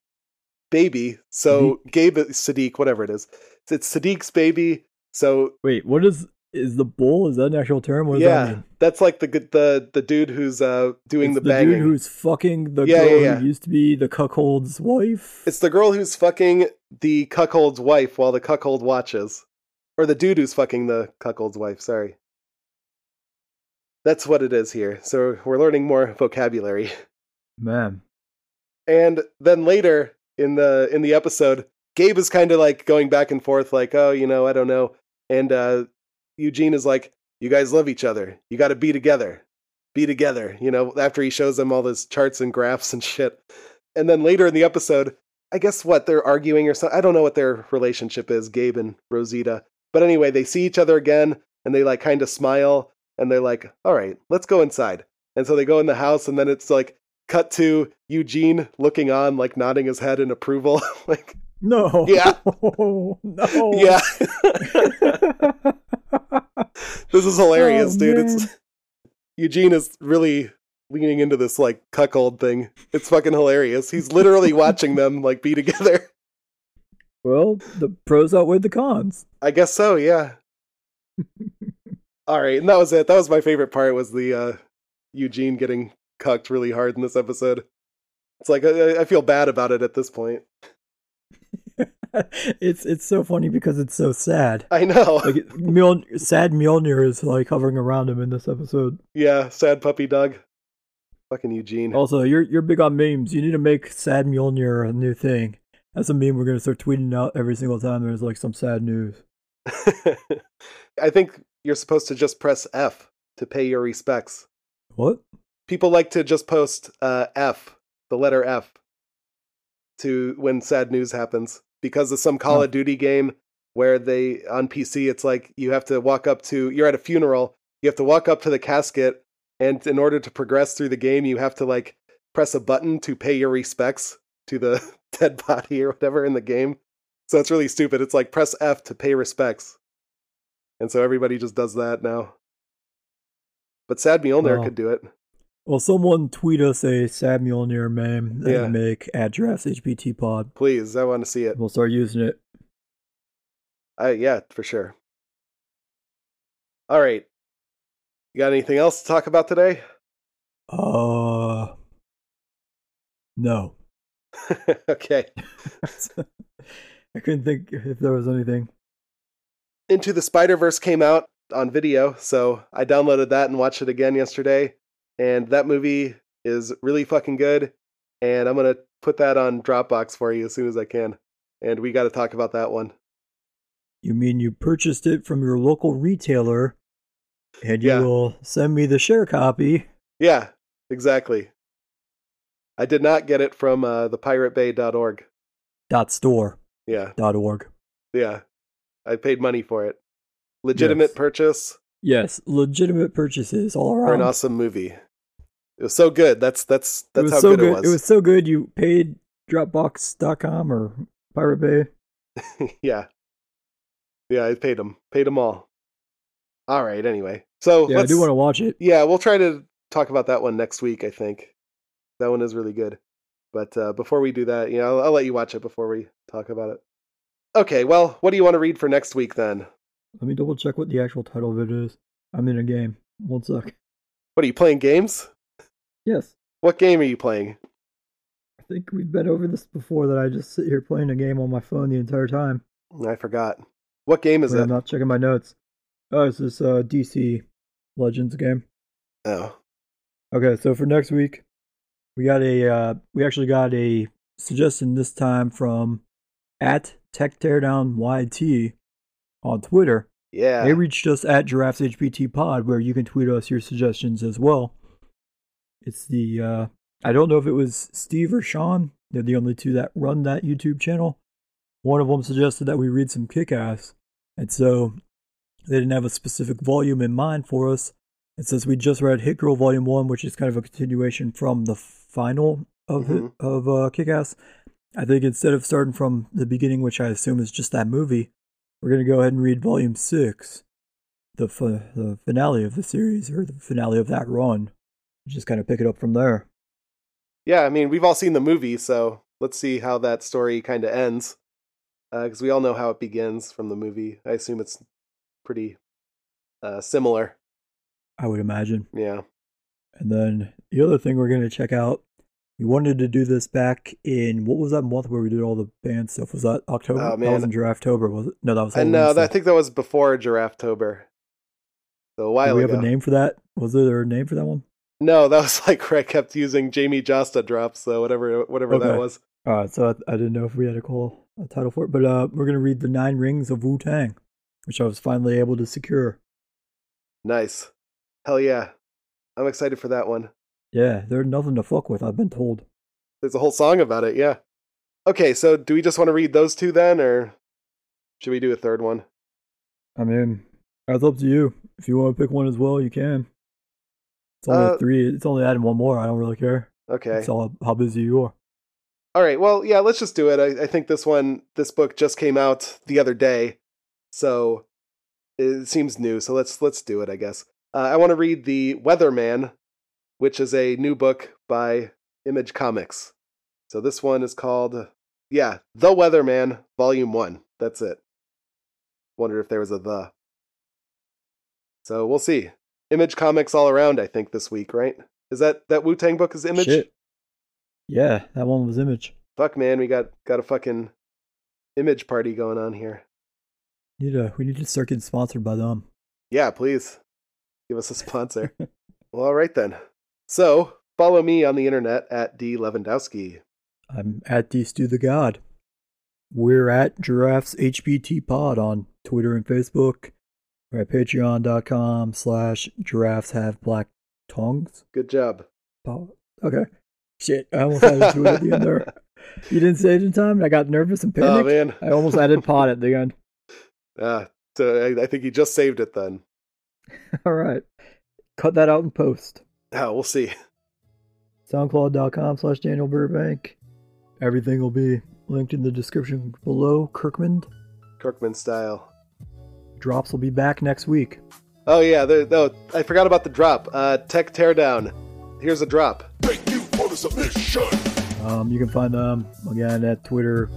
baby. So Gabe Siddiq, whatever it is, it's Siddiq's baby. So Wait, what is is the bull? Is that an actual term? What does yeah, that mean? that's like the the the dude who's uh doing It's the the banging. dude who's fucking the Yeah, girl yeah, yeah. who used to be the cuckold's wife. It's the girl who's fucking the cuckold's wife while the cuckold watches. Or the dude who's fucking the cuckold's wife, sorry. That's what it is here. So we're learning more vocabulary. Man, And then later in the in the episode, Gabe is kind of like going back and forth like, "Oh, you know, I don't know." And uh Eugene is like, "You guys love each other. You got to be together. Be together." You know, after he shows them all those charts and graphs and shit. And then later in the episode, I guess what they're arguing or something. I don't know what their relationship is, Gabe and Rosita. But anyway, they see each other again and they like kind of smile and they're like, "All right, let's go inside." And so they go in the house and then it's like cut to Eugene looking on, like nodding his head in approval. like, no. Yeah. no. yeah, this is hilarious, Oh, dude. man. It's Eugene is really leaning into this like cuckold thing. It's fucking hilarious. He's literally watching them like be together. Well, the pros outweigh the cons. I guess so, yeah. All right, and that was it. That was my favorite part was the uh Eugene getting cucked really hard in this episode. It's like I, I feel bad about it at this point. it's it's so funny because it's so sad. I know. Like sad Mjolnir is like hovering around him in this episode. yeah, sad puppy dog. Fucking Eugene. Also, you're you're big on memes. You need to make sad Mjolnir a new thing. That's a meme we're gonna start tweeting out every single time there's like some sad news. I think you're supposed to just press F to pay your respects. What? People like to just post uh, F, the letter F, to when sad news happens because of some Call Huh. of Duty game where they on PC it's like you have to walk up to you're at a funeral, you have to walk up to the casket and in order to progress through the game you have to like press a button to pay your respects to the dead body or whatever in the game. So it's really stupid. It's like press F to pay respects. And so everybody just does that now. But Sad Mjolnir Wow. could do it. Well, someone tweet us a sad Mjolnir meme and Yeah. make address HBT pod. Please, I want to see it. We'll start using it. I yeah, for sure. All right. You got anything else to talk about today? Uh, no. okay. I couldn't think if there was anything. Into the Spider Verse came out on video, so I downloaded that and watched it again yesterday. And that movie is really fucking good. And I'm gonna put that on Dropbox for you as soon as I can. And we got to talk about that one. You mean you purchased it from your local retailer, and you Yeah. will send me the share copy? Yeah, exactly. I did not get it from uh, thepiratebay.org. Dot store Yeah, dot org. yeah. I paid money for it. Legitimate Yes. purchase Yes, legitimate purchases all for around. an awesome movie. It was so good. That's that's that's how so good, it was. It was so good. You paid Dropbox.com or Pirate Bay. yeah, yeah. I paid them. Paid them all. All right. Anyway, so Yeah, I do want to watch it. yeah, we'll try to talk about that one next week. I think that one is really good. But uh, before we do that, you know, I'll, I'll let you watch it before we talk about it. Okay, well, what do you want to read for next week then? Let me double check what the actual title of it is. I'm in a game. One sec. What are you playing games? Yes. What game are you playing? I think we've been over this before that I just sit here playing a game on my phone the entire time. I forgot. What game is but it? I'm not checking my notes. Oh, it's this uh, DC Legends game. Oh, Okay, so for next week, we got a uh, we actually got a suggestion this time from at Tech Teardown YT on Twitter. yeah. They reached us at Giraffes HBT Pod, where you can tweet us your suggestions as well. It's the uh, I don't know if it was Steve or Sean. They're the only two that run that YouTube channel. One of them suggested that we read some kick-ass, and so they didn't have a specific volume in mind for us. And since we just read Hit Girl Volume One, which is kind of a continuation from the final of Mhm. of uh, Kick-Ass, I think instead of starting from the beginning, which I assume is just that movie, we're gonna go ahead and read Volume Six, the f- the finale of the series or the finale of that run. Just kind of pick it up from there. Yeah, I mean, we've all seen the movie, so let's see how that story kind of ends. Because we all know how it begins from the movie. I assume it's pretty uh, similar. I would imagine. Yeah. And then the other thing we're gonna check out. We wanted to do this back in what was that month where we did all the band stuff? Was that October? Oh, man. That was in Giraffetober, was it? No, that was And Halloween uh. I think that was before Giraffe Tober. So a Do while we have a name for that? Was there a name for that one? No, that was like where I kept using Jamey Jasta drops, so whatever whatever that was. All right, so I, I didn't know if we had a call a title for it, but uh, we're gonna read the Nine Rings of Wu Tang, which I was finally able to secure. Nice. Hell yeah. I'm excited for that one. Yeah, they're nothing to fuck with. I've been told. There's a whole song about it, yeah. Okay, so do we just want to read those two then, or should we do a third one? I mean, that's up to you. If you want to pick one as well, you can. It's only Uh, three. It's only adding one more. I don't really care. Okay. It's all how busy you are. All right. Well, yeah, let's just do it. I, I think this one, this book just came out the other day, so it seems new. So let's let's do it. I guess. Uh, I want to read the Weatherman, which is a new book by Image Comics. So this one is called, yeah, The Weatherman, Volume One. That's it. Wonder if there was a the. So we'll see. Image Comics all around. I think this week, right? Is that that Wu Tang book is Image? Shit. Yeah, that one was Image. Fuck man, we got got a fucking image party going on here. Need to, we need to start getting sponsored by them. Yeah, please give us a sponsor. well, all right then. So follow me on the internet at d lewandowski. I'm at D Stu the God. We're at Giraffes HBT Pod on Twitter and Facebook. We're at patreon.com slash giraffes have black tongues. Good job. Okay. Shit, I almost added to it at the end there. You didn't say it in time, and I got nervous and panicked. Oh man, I almost added pod at the end. uh, so I, I think you just saved it then. All right. Cut that out in post. Oh, we'll see. SoundCloud.com slash Daniel Burbank. Everything will be linked in the description below. Kirkman. Kirkman style. Drops will be back next week. Oh yeah, there, no, I forgot about the drop. Uh, Tech Teardown. Here's a drop. Thank you for the submission. Um, you can find them again at Twitter,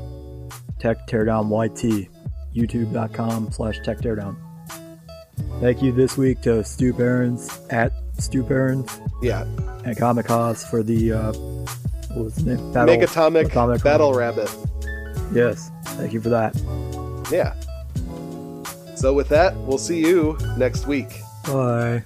Tech Teardown YT, YouTube.com slash Tech Teardown. Thank you this week to Stu Perrins at Stu Perrins Yeah, and Comichaus for the uh, what was the name? Battle- Megatomic Atomic- Battle Rabbit. Yes, thank you for that. Yeah. So with that, we'll see you next week. Bye.